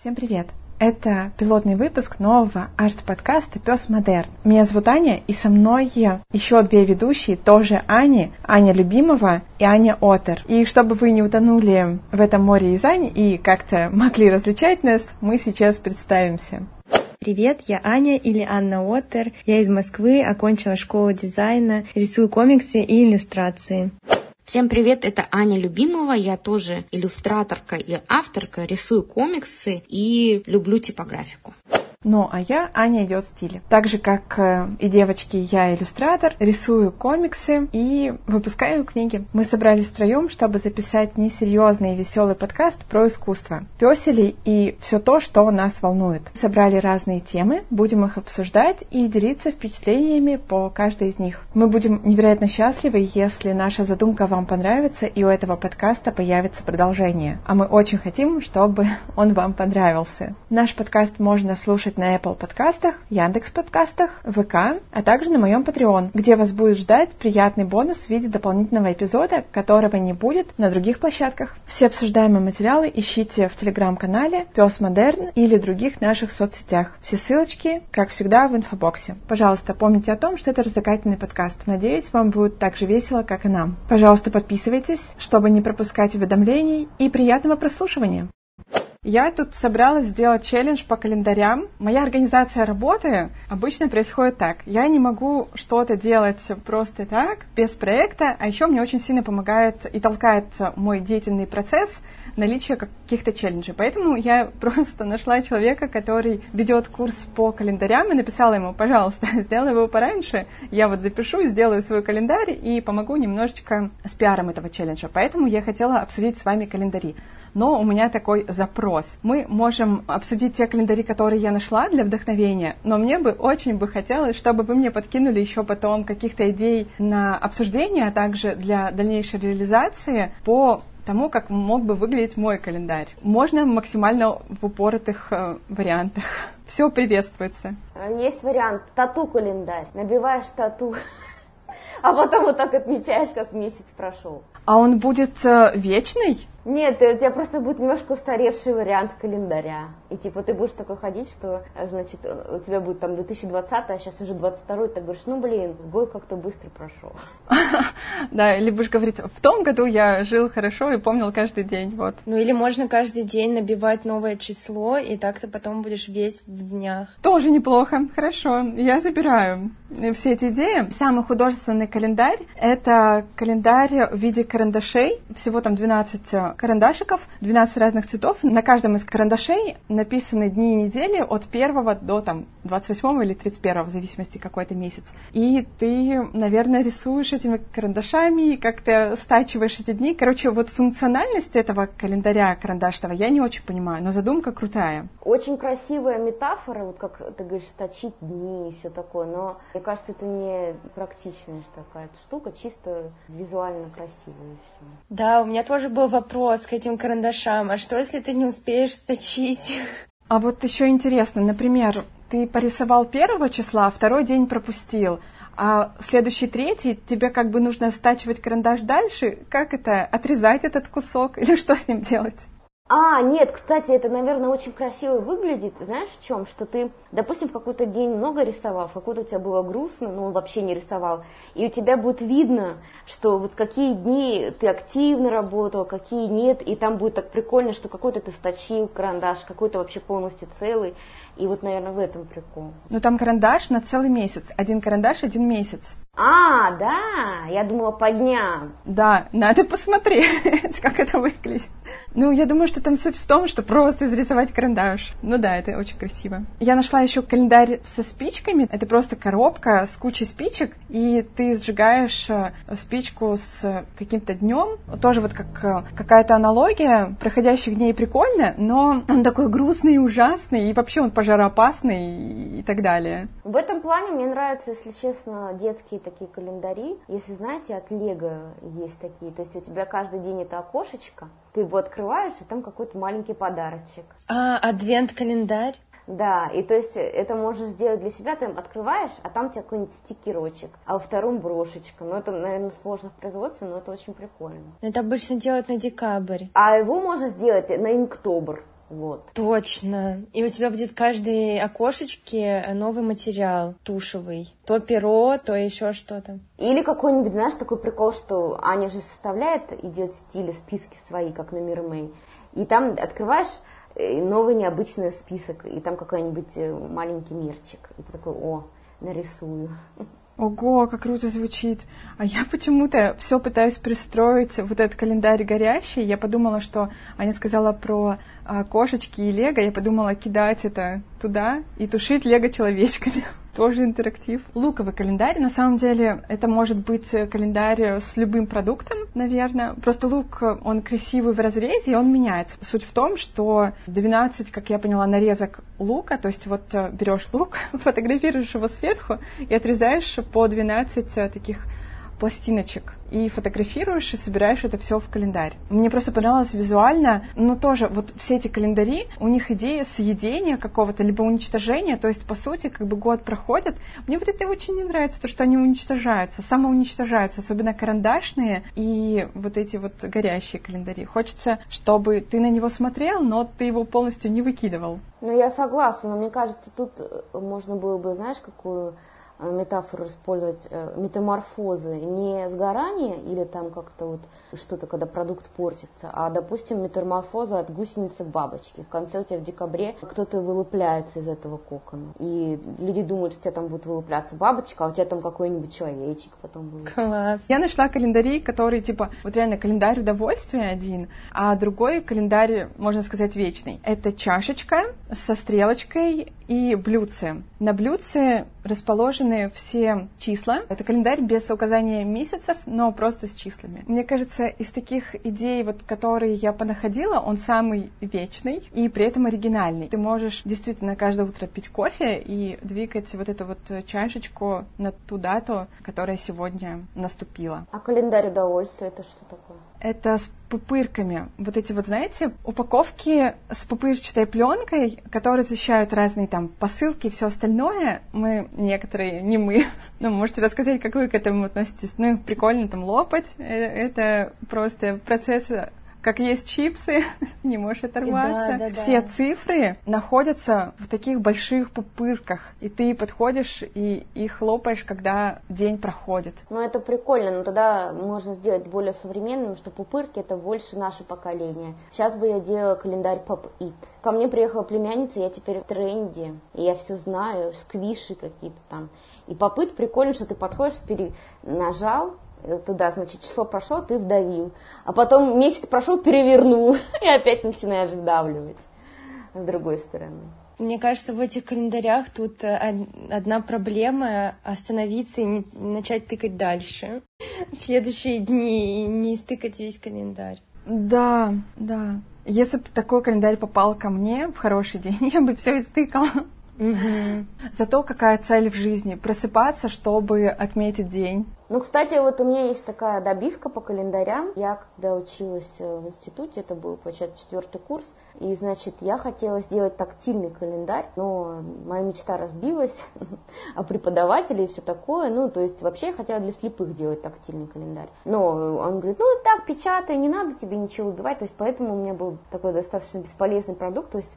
Всем привет! Это пилотный выпуск нового арт-подкаста «Пес Модерн». Меня зовут Аня, и со мной еще две ведущие, тоже Ани, Аня Любимова и Аня Отер. И чтобы вы не утонули в этом море из Ани и как-то могли различать нас, мы сейчас представимся. Привет, я Аня или Анна Отер. Я из Москвы, окончила школу дизайна, рисую комиксы и иллюстрации. Всем привет, это Аня Любимова, я тоже иллюстраторка и авторка, рисую комиксы и люблю типографику. Ну, а я Аня идет стиле. Так же, как э, и девочки, я иллюстратор, рисую комиксы и выпускаю книги. Мы собрались втроем, чтобы записать несерьезный и веселый подкаст про искусство, песели и все то, что нас волнует. Собрали разные темы, будем их обсуждать и делиться впечатлениями по каждой из них. Мы будем невероятно счастливы, если наша задумка вам понравится и у этого подкаста появится продолжение. А мы очень хотим, чтобы он вам понравился. Наш подкаст можно слушать слушать на Apple подкастах, Яндекс подкастах, ВК, а также на моем Patreon, где вас будет ждать приятный бонус в виде дополнительного эпизода, которого не будет на других площадках. Все обсуждаемые материалы ищите в телеграм-канале Пес Модерн или других наших соцсетях. Все ссылочки, как всегда, в инфобоксе. Пожалуйста, помните о том, что это развлекательный подкаст. Надеюсь, вам будет так же весело, как и нам. Пожалуйста, подписывайтесь, чтобы не пропускать уведомлений и приятного прослушивания. Я тут собралась сделать челлендж по календарям. Моя организация работы обычно происходит так. Я не могу что-то делать просто так, без проекта, а еще мне очень сильно помогает и толкает мой деятельный процесс наличие каких-то челленджей. Поэтому я просто нашла человека, который ведет курс по календарям и написала ему, пожалуйста, сделай его пораньше, я вот запишу, сделаю свой календарь и помогу немножечко с пиаром этого челленджа. Поэтому я хотела обсудить с вами календари но у меня такой запрос. Мы можем обсудить те календари, которые я нашла для вдохновения, но мне бы очень бы хотелось, чтобы вы мне подкинули еще потом каких-то идей на обсуждение, а также для дальнейшей реализации по тому, как мог бы выглядеть мой календарь. Можно максимально в упоротых э, вариантах. Все приветствуется. Есть вариант тату-календарь. Набиваешь тату, а потом вот так отмечаешь, как месяц прошел. А он будет э, вечный? Нет, у тебя просто будет немножко устаревший вариант календаря. И типа ты будешь такой ходить, что, э, значит, у тебя будет там 2020, а сейчас уже 22 и ты говоришь, ну блин, год как-то быстро прошел. Да, или будешь говорить, в том году я жил хорошо и помнил каждый день, вот. Ну или можно каждый день набивать новое число, и так ты потом будешь весь в днях. Тоже неплохо, хорошо, я забираю все эти идеи. Самый художественный календарь — это календарь в виде карандашей, всего там 12 карандашиков, 12 разных цветов. На каждом из карандашей написаны дни и недели от 1 до там, 28 или 31, в зависимости какой это месяц. И ты, наверное, рисуешь этими карандашами, как ты стачиваешь эти дни. Короче, вот функциональность этого календаря карандашного я не очень понимаю, но задумка крутая. Очень красивая метафора, вот как ты говоришь, сточить дни и все такое, но мне кажется, это не практичная такая штука, чисто визуально красивая. Да, у меня тоже был вопрос к этим карандашам. А что, если ты не успеешь сточить? А вот еще интересно, например, ты порисовал первого числа, а второй день пропустил, а следующий третий тебе как бы нужно стачивать карандаш дальше. Как это? Отрезать этот кусок или что с ним делать? А, нет, кстати, это, наверное, очень красиво выглядит. Знаешь, в чем? Что ты, допустим, в какой-то день много рисовал, в какой-то у тебя было грустно, но он вообще не рисовал. И у тебя будет видно, что вот какие дни ты активно работал, какие нет. И там будет так прикольно, что какой-то ты сточил карандаш, какой-то вообще полностью целый. И вот, наверное, в этом прикол. Ну, там карандаш на целый месяц. Один карандаш, один месяц. А, да, я думала по дням. Да, надо посмотреть, как это выглядит. Ну, я думаю, что там суть в том, что просто изрисовать карандаш. Ну да, это очень красиво. Я нашла еще календарь со спичками. Это просто коробка с кучей спичек, и ты сжигаешь э, спичку с каким-то днем. Тоже вот как э, какая-то аналогия проходящих дней прикольно, но он такой грустный и ужасный, и вообще он пожароопасный и так далее. В этом плане мне нравятся, если честно, детские такие календари. Если знаете, от Лего есть такие. То есть у тебя каждый день это окошечко, ты его открываешь, и там какой-то маленький подарочек. А, адвент-календарь? Да, и то есть это можешь сделать для себя, ты открываешь, а там у тебя какой-нибудь стикерочек, а во втором брошечка. Ну, это, наверное, сложно в производстве, но это очень прикольно. Это обычно делают на декабрь. А его можно сделать на инктобр. Вот. Точно. И у тебя будет каждой окошечке новый материал тушевый. То перо, то еще что-то. Или какой-нибудь, знаешь, такой прикол, что Аня же составляет, идет стили, списки свои, как на Мирмей. И там открываешь э, новый необычный список, и там какой-нибудь э, маленький мирчик. И ты такой, о, нарисую. Ого, как круто звучит. А я почему-то все пытаюсь пристроить вот этот календарь горящий. Я подумала, что Аня сказала про а, кошечки и лего. Я подумала кидать это туда и тушить лего человечками. Тоже интерактив. Луковый календарь. На самом деле это может быть календарь с любым продуктом, наверное. Просто лук, он красивый в разрезе, и он меняется. Суть в том, что 12, как я поняла, нарезок лука, то есть вот э, берешь лук, фотографируешь его сверху и отрезаешь по 12 э, таких пластиночек и фотографируешь и собираешь это все в календарь. Мне просто понравилось визуально, но тоже вот все эти календари, у них идея съедения какого-то, либо уничтожения, то есть, по сути, как бы год проходит. Мне вот это очень не нравится, то, что они уничтожаются, самоуничтожаются, особенно карандашные и вот эти вот горящие календари. Хочется, чтобы ты на него смотрел, но ты его полностью не выкидывал. Ну, я согласна, но мне кажется, тут э, можно было бы, знаешь, какую метафору использовать э, метаморфозы, не сгорание или там как-то вот что-то, когда продукт портится, а, допустим, метаморфоза от гусеницы к бабочке. В конце у тебя в декабре кто-то вылупляется из этого кокона. И люди думают, что у тебя там будет вылупляться бабочка, а у тебя там какой-нибудь человечек потом будет. Класс. Я нашла календари, которые, типа, вот реально календарь удовольствия один, а другой календарь, можно сказать, вечный. Это чашечка со стрелочкой и блюдце. На блюдце расположены все числа. Это календарь без указания месяцев, но просто с числами. Мне кажется, из таких идей, вот, которые я понаходила, он самый вечный и при этом оригинальный. Ты можешь действительно каждое утро пить кофе и двигать вот эту вот чашечку на ту дату, которая сегодня наступила. А календарь удовольствия это что такое? Это с пупырками. Вот эти вот, знаете, упаковки с пупырчатой пленкой, которые защищают разные там посылки и все остальное. Мы, некоторые, не мы, но можете рассказать, как вы к этому относитесь. Ну, прикольно там лопать. Э, это просто процесс как есть чипсы, не можешь оторваться. Да, да, Все да. цифры находятся в таких больших пупырках, и ты подходишь и их лопаешь, когда день проходит. Ну, это прикольно, но тогда можно сделать более современным, что пупырки — это больше наше поколение. Сейчас бы я делала календарь Pop-It. Ко мне приехала племянница, я теперь в тренде, и я все знаю, сквиши какие-то там. И попыт прикольно, что ты подходишь, перенажал, туда, значит, число прошло, ты вдавил. А потом месяц прошел, перевернул, и опять начинаешь вдавливать с другой стороны. Мне кажется, в этих календарях тут э, одна проблема — остановиться и начать тыкать дальше. Следующие дни и не стыкать весь календарь. Да, да. Если бы такой календарь попал ко мне в хороший день, я бы все истыкала. Угу. Зато какая цель в жизни? Просыпаться, чтобы отметить день. Ну, кстати, вот у меня есть такая добивка по календарям. Я, когда училась э, в институте, это был, получается, четвертый курс, и, значит, я хотела сделать тактильный календарь, но моя мечта разбилась о преподавателе и все такое. Ну, то есть, вообще я хотела для слепых делать тактильный календарь. Но он говорит, ну, так, печатай, не надо тебе ничего убивать. То есть, поэтому у меня был такой достаточно бесполезный продукт. То есть,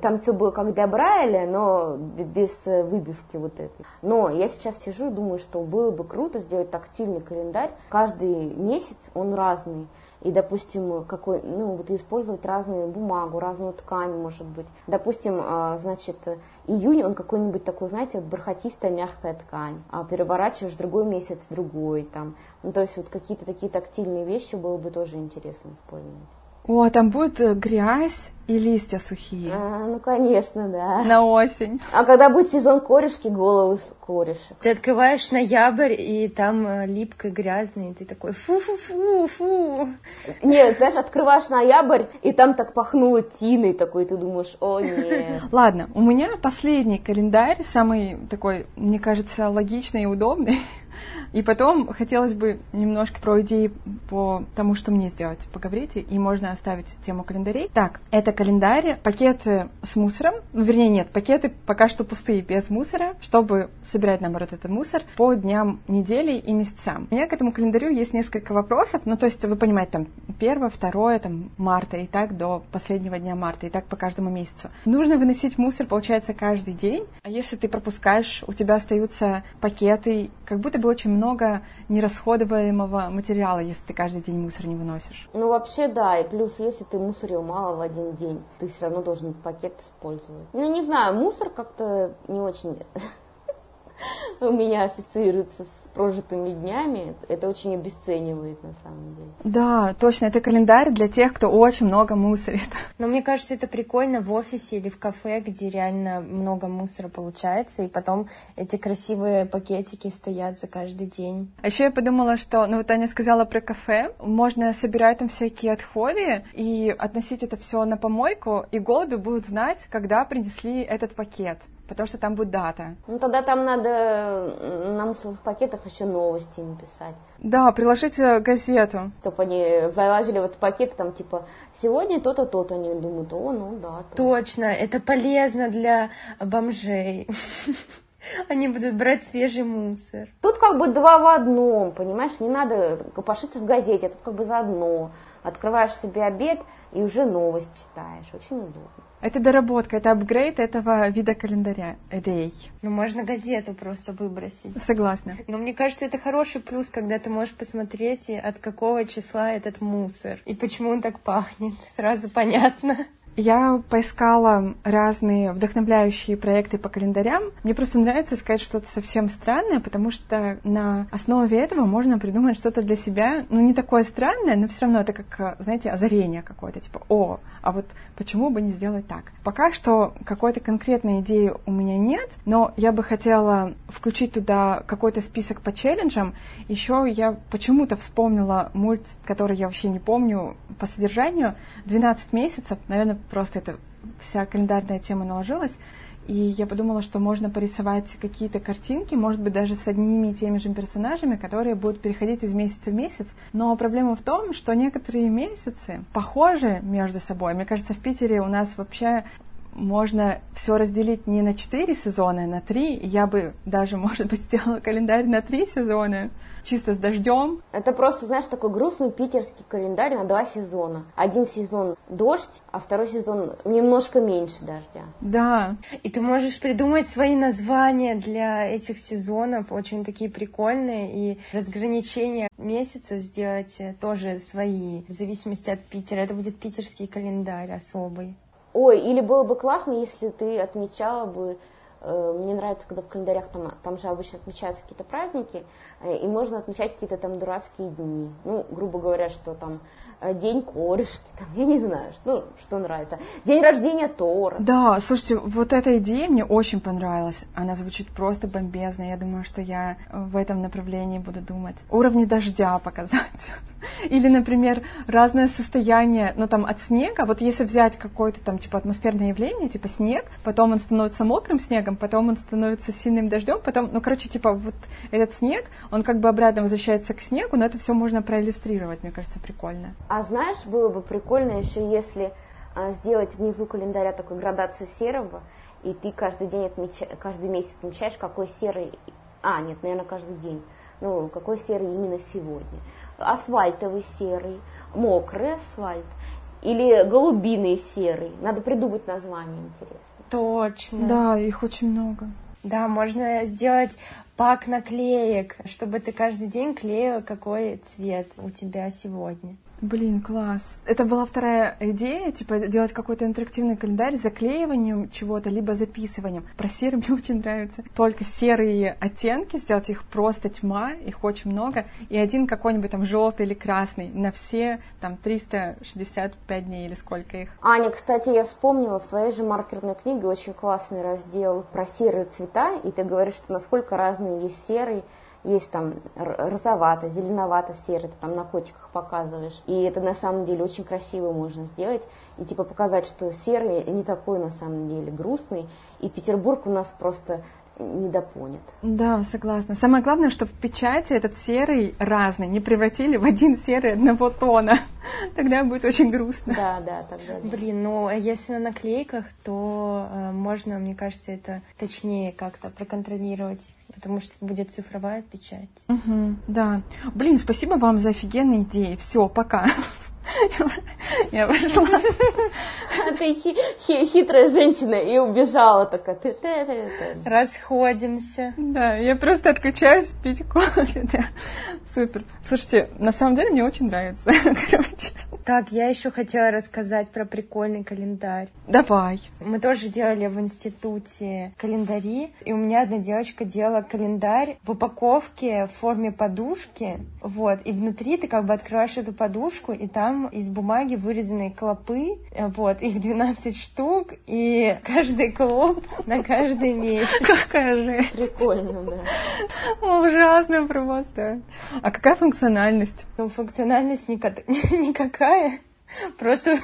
там все было как для Брайля, но без э, выбивки вот этой. Но я сейчас сижу и думаю, что было бы круто сделать тактильный календарь. Каждый месяц он разный. И, допустим, какой, ну, вот использовать разную бумагу, разную ткань, может быть. Допустим, а, значит, июнь, он какой-нибудь такой, знаете, вот бархатистая мягкая ткань, а переворачиваешь другой месяц другой, там. Ну, то есть вот какие-то такие тактильные вещи было бы тоже интересно использовать. О, а там будет э, грязь и листья сухие. А, ну, конечно, да. На осень. А когда будет сезон корешки, головы корешек. Ты открываешь ноябрь, и там э, липко, грязный, и ты такой фу-фу-фу, фу. Нет, знаешь, открываешь ноябрь, и там так пахнуло тиной такой, ты думаешь, о, нет. Ладно, у меня последний календарь, самый такой, мне кажется, логичный и удобный. И потом хотелось бы немножко про идеи по тому, что мне сделать, поговорить, и можно оставить тему календарей. Так, это календарь, пакеты с мусором, ну, вернее, нет, пакеты пока что пустые, без мусора, чтобы собирать, наоборот, этот мусор по дням недели и месяцам. У меня к этому календарю есть несколько вопросов, ну, то есть, вы понимаете, там, первое, второе, там, марта, и так до последнего дня марта, и так по каждому месяцу. Нужно выносить мусор, получается, каждый день, а если ты пропускаешь, у тебя остаются пакеты, как будто бы очень много нерасходуемого материала, если ты каждый день мусор не выносишь. Ну, вообще, да, и плюс, если ты мусорил мало в один день, ты все равно должен пакет использовать. Ну, не знаю, мусор как-то не очень у меня ассоциируется с прожитыми днями, это очень обесценивает на самом деле. Да, точно, это календарь для тех, кто очень много мусорит. Но мне кажется, это прикольно в офисе или в кафе, где реально много мусора получается, и потом эти красивые пакетики стоят за каждый день. А еще я подумала, что, ну вот Аня сказала про кафе, можно собирать там всякие отходы и относить это все на помойку, и голуби будут знать, когда принесли этот пакет потому что там будет дата. Ну тогда там надо на мусорных пакетах еще новости им писать. Да, приложить э, газету. Чтобы они залазили в этот пакет, там типа, сегодня то-то, то-то, они думают, о, ну да. То. Точно, это полезно для бомжей. Они будут брать свежий мусор. Тут как бы два в одном, понимаешь, не надо копошиться в газете, а тут как бы заодно. Открываешь себе обед и уже новость читаешь, очень удобно. Это доработка, это апгрейд этого вида календаря. Рей. Ну, можно газету просто выбросить. Согласна. Но мне кажется, это хороший плюс, когда ты можешь посмотреть, от какого числа этот мусор. И почему он так пахнет. Сразу понятно. Я поискала разные вдохновляющие проекты по календарям. Мне просто нравится сказать что-то совсем странное, потому что на основе этого можно придумать что-то для себя, ну, не такое странное, но все равно это как, знаете, озарение какое-то, типа, о, а вот почему бы не сделать так? Пока что какой-то конкретной идеи у меня нет, но я бы хотела включить туда какой-то список по челленджам. Еще я почему-то вспомнила мульт, который я вообще не помню по содержанию, 12 месяцев, наверное, просто эта вся календарная тема наложилась. И я подумала, что можно порисовать какие-то картинки, может быть, даже с одними и теми же персонажами, которые будут переходить из месяца в месяц. Но проблема в том, что некоторые месяцы похожи между собой. Мне кажется, в Питере у нас вообще можно все разделить не на четыре сезона, а на три. Я бы даже, может быть, сделала календарь на три сезона чисто с дождем. Это просто, знаешь, такой грустный питерский календарь на два сезона. Один сезон дождь, а второй сезон немножко меньше дождя. Да. И ты можешь придумать свои названия для этих сезонов, очень такие прикольные, и разграничения месяцев сделать тоже свои, в зависимости от Питера. Это будет питерский календарь особый. Ой, или было бы классно, если ты отмечала бы Э, мне нравится, когда в календарях там, там же обычно отмечаются какие-то праздники, э, и можно отмечать какие-то там дурацкие дни. Ну, грубо говоря, что там э, день корешки, там, я не знаю, ну, что нравится. День рождения Тора. Да, слушайте, вот эта идея мне очень понравилась. Она звучит просто бомбезно. Я думаю, что я в этом направлении буду думать. Уровни дождя показать. Или, например, разное состояние, ну, там, от снега. Вот если взять какое-то там, типа, атмосферное явление, типа снег, потом он становится мокрым снегом, потом он становится сильным дождем, потом, ну, короче, типа, вот этот снег, он как бы обратно возвращается к снегу, но это все можно проиллюстрировать, мне кажется, прикольно. А знаешь, было бы прикольно еще, если а, сделать внизу календаря такую градацию серого, и ты каждый день отмечаешь, каждый месяц отмечаешь, какой серый, а, нет, наверное, каждый день, ну, какой серый именно сегодня асфальтовый серый, мокрый асфальт или голубиный серый. Надо придумать название интересно. Точно. Да, их очень много. Да, можно сделать пак наклеек, чтобы ты каждый день клеила, какой цвет у тебя сегодня. Блин, класс. Это была вторая идея, типа делать какой-то интерактивный календарь с заклеиванием чего-то, либо записыванием. Про серый мне очень нравится. Только серые оттенки, сделать их просто тьма, их очень много, и один какой-нибудь там желтый или красный на все там 365 дней или сколько их. Аня, кстати, я вспомнила, в твоей же маркерной книге очень классный раздел про серые цвета, и ты говоришь, что насколько разные есть серый, есть там розовато, зеленовато, серый, ты там на котиках показываешь. И это на самом деле очень красиво можно сделать. И типа показать, что серый не такой на самом деле грустный. И Петербург у нас просто недопонят. Да, согласна. Самое главное, что в печати этот серый разный не превратили в один серый одного тона. Тогда будет очень грустно. Да, да, тогда. Да. Блин, ну если на наклейках, то э, можно, мне кажется, это точнее как-то проконтролировать потому что будет цифровая печать. Угу, да. Блин, спасибо вам за офигенные идеи. Все, пока. Я пошла. Ты хитрая женщина и убежала такая. Расходимся. Да, я просто отключаюсь пить кофе. Супер. Слушайте, на самом деле мне очень нравится. Так, я еще хотела рассказать про прикольный календарь. Давай. Мы тоже делали в институте календари, и у меня одна девочка делала календарь в упаковке в форме подушки, вот, и внутри ты как бы открываешь эту подушку, и там из бумаги вырезанные клопы, вот, их 12 штук, и каждый клоп на каждый месяц. Какая жесть. Прикольно, да. Ужасно просто. А какая функциональность? Ну, функциональность никакая. Просто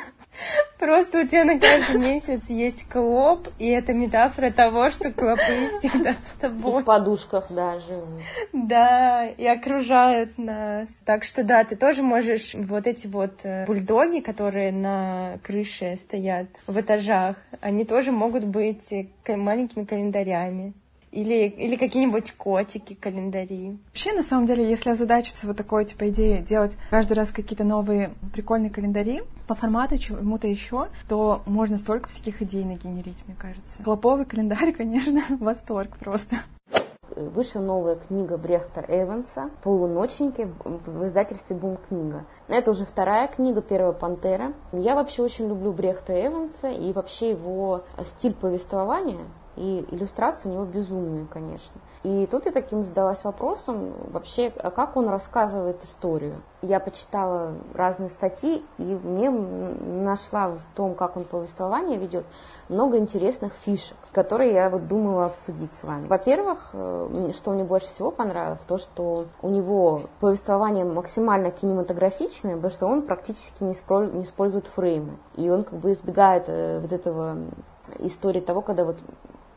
Просто у тебя на каждый месяц есть клоп, и это метафора того, что клопы всегда с тобой. И в подушках, да, живут. Да, и окружают нас. Так что да, ты тоже можешь вот эти вот э, бульдоги, которые на крыше стоят в этажах, они тоже могут быть маленькими календарями. Или, или какие-нибудь котики, календари. Вообще, на самом деле, если озадачиться вот такой, типа, идеей делать каждый раз какие-то новые прикольные календари по формату чему-то еще, то можно столько всяких идей нагенерить, мне кажется. Клоповый календарь, конечно, восторг просто. Вышла новая книга Брехта Эванса «Полуночники» в издательстве «Бум книга». Это уже вторая книга, первая «Пантера». Я вообще очень люблю Брехта Эванса и вообще его стиль повествования – и иллюстрации у него безумные, конечно. И тут я таким задалась вопросом, вообще, а как он рассказывает историю. Я почитала разные статьи, и мне нашла в том, как он повествование ведет, много интересных фишек, которые я вот думала обсудить с вами. Во-первых, э, что мне больше всего понравилось, то, что у него повествование максимально кинематографичное, потому что он практически не использует фреймы. И он как бы избегает э, вот этого истории того, когда вот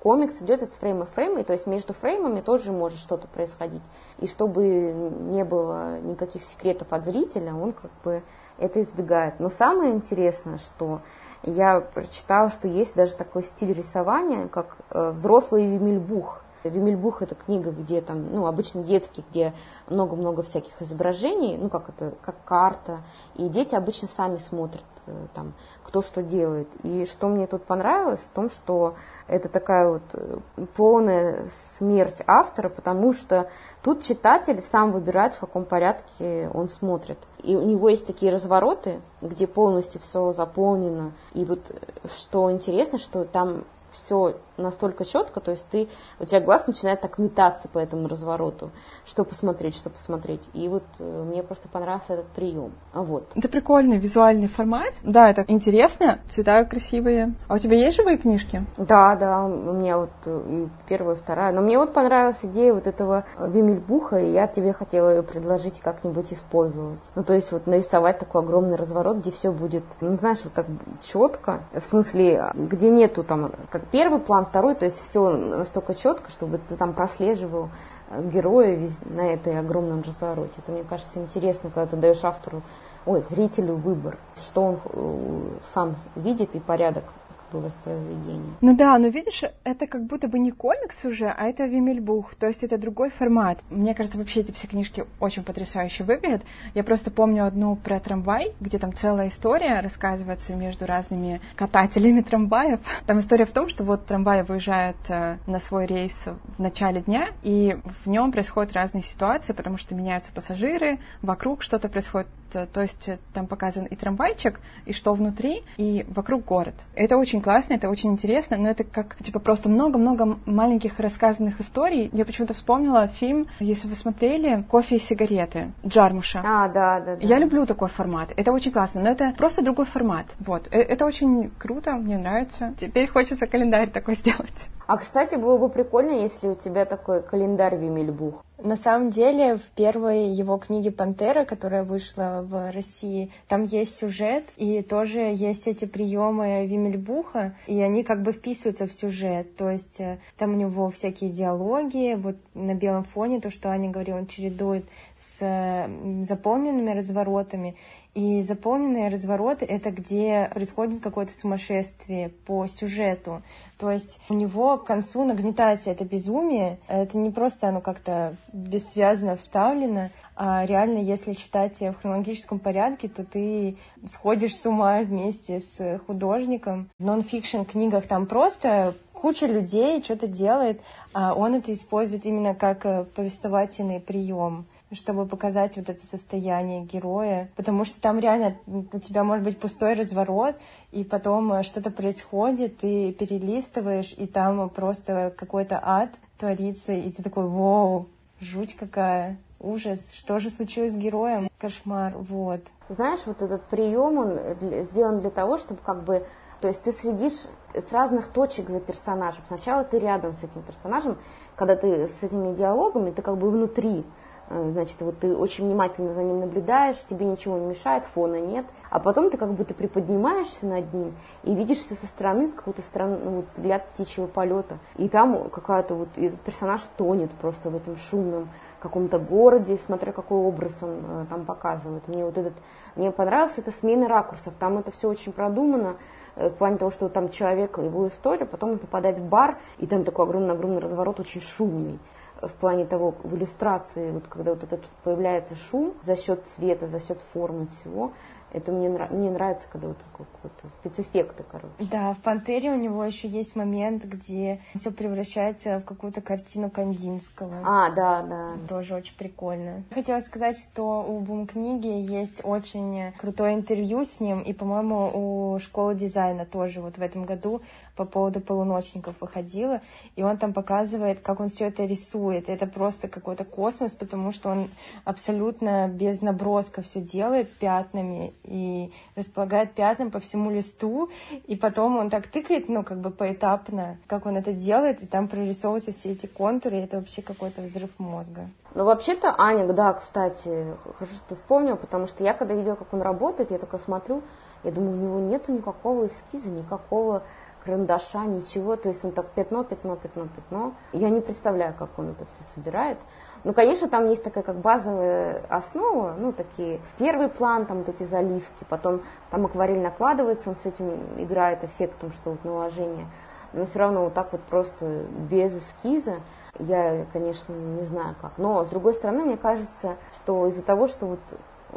комикс идет из фрейма в фрейм, и то есть между фреймами тоже может что-то происходить. И чтобы не было никаких секретов от зрителя, он как бы это избегает. Но самое интересное, что я прочитала, что есть даже такой стиль рисования, как э, взрослый Вимельбух. Вимельбух это книга, где там, ну, обычно детский, где много-много всяких изображений, ну, как это, как карта, и дети обычно сами смотрят э, там, кто что делает. И что мне тут понравилось, в том, что это такая вот э, полная смерть автора, потому что тут читатель сам выбирает, в каком порядке он смотрит. И у него есть такие развороты, где полностью все заполнено. И вот э, что интересно, что там все настолько четко, то есть ты, у тебя глаз начинает так метаться по этому развороту, что посмотреть, что посмотреть. И вот э, мне просто понравился этот прием. А вот. Это прикольный визуальный формат. Да, это интересно, цвета красивые. А у тебя есть живые книжки? Да, да, у меня вот э, и первая, и вторая. Но мне вот понравилась идея вот этого Вимельбуха, и я тебе хотела ее предложить как-нибудь использовать. Ну, то есть вот нарисовать такой огромный разворот, где все будет, ну, знаешь, вот так четко, в смысле, где нету там, как первый план, второй, то есть все настолько четко, чтобы ты там прослеживал э, героя на этой огромном развороте. Это, мне кажется, интересно, когда ты даешь автору, ой, зрителю выбор, что он э, сам видит и порядок бы воспроизведение. Ну да, но видишь, это как будто бы не комикс уже, а это Вимельбух, то есть это другой формат. Мне кажется, вообще эти все книжки очень потрясающе выглядят. Я просто помню одну про трамвай, где там целая история рассказывается между разными катателями трамваев. Там история в том, что вот трамвай выезжает э, на свой рейс в начале дня, и в нем происходят разные ситуации, потому что меняются пассажиры, вокруг что-то происходит то есть э, там показан и трамвайчик, и что внутри, и вокруг город. Это очень классно, это очень интересно, но это как, типа, просто много-много маленьких рассказанных историй. Я почему-то вспомнила фильм, если вы смотрели, «Кофе и сигареты» Джармуша. А, да, да, да. Я люблю такой формат, это очень классно, но это просто другой формат. Вот, э, это очень круто, мне нравится. Теперь хочется календарь такой сделать. А, кстати, было бы прикольно, если у тебя такой календарь Вимельбух. На самом деле, в первой его книге «Пантера», которая вышла в России, там есть сюжет, и тоже есть эти приемы Вимельбуха, и они как бы вписываются в сюжет. То есть э, там у него всякие диалоги, вот на белом фоне, то, что Аня говорила, он чередует с заполненными разворотами. И заполненные развороты — это где происходит какое-то сумасшествие по сюжету. То есть у него к концу нагнетается это безумие. Это не просто оно как-то бессвязно вставлено, а реально, если читать в хронологическом порядке, то ты сходишь с ума вместе с художником. В нон-фикшн книгах там просто куча людей что-то делает, а он это использует именно как повествовательный прием чтобы показать вот это состояние героя, потому что там реально у тебя может быть пустой разворот, и потом э, что-то происходит, ты перелистываешь, и там просто какой-то ад творится, и ты такой, вау, жуть какая, ужас, что же случилось с героем, кошмар, вот. Знаешь, вот этот прием, он сделан для того, чтобы как бы, то есть ты следишь с разных точек за персонажем. Сначала ты рядом с этим персонажем, когда ты с этими диалогами, ты как бы внутри, значит, вот ты очень внимательно за ним наблюдаешь, тебе ничего не мешает, фона нет, а потом ты как будто приподнимаешься над ним и видишь все со стороны, с какой-то стороны, ну, вот взгляд птичьего полета, и там какая-то вот, этот персонаж тонет просто в этом шумном каком-то городе, смотря какой образ он э, там показывает. Мне вот этот, мне понравился это смена ракурсов, там это все очень продумано, э, в плане того, что там человек, его история, потом он попадает в бар, и там такой огромный-огромный разворот, очень шумный в плане того, в иллюстрации, вот когда вот этот появляется шум за счет цвета, за счет формы всего, это мне, нрав... мне нравится, когда вот такой вот спецэффекты, короче. Да, в «Пантере» у него еще есть момент, где все превращается в какую-то картину Кандинского. А, да, да. Тоже очень прикольно. Хотела сказать, что у Бум-книги есть очень крутое интервью с ним, и, по-моему, у школы дизайна тоже вот в этом году по поводу полуночников выходила, и он там показывает, как он все это рисует. Это просто какой-то космос, потому что он абсолютно без наброска все делает пятнами, и располагает пятном по всему листу, и потом он так тыкает, ну, как бы поэтапно, как он это делает, и там прорисовываются все эти контуры, и это вообще какой-то взрыв мозга. Ну, вообще-то, Аня, да, кстати, хорошо, что ты вспомнил, потому что я, когда видела, как он работает, я только смотрю, я думаю, у него нету никакого эскиза, никакого карандаша, ничего, то есть он так пятно, пятно, пятно, пятно. Я не представляю, как он это все собирает. Ну, конечно, там есть такая как базовая основа, ну, такие, первый план, там вот эти заливки, потом там акварель накладывается, он с этим играет эффектом, что вот наложение, но все равно вот так вот просто без эскиза, я, конечно, не знаю как. Но, с другой стороны, мне кажется, что из-за того, что вот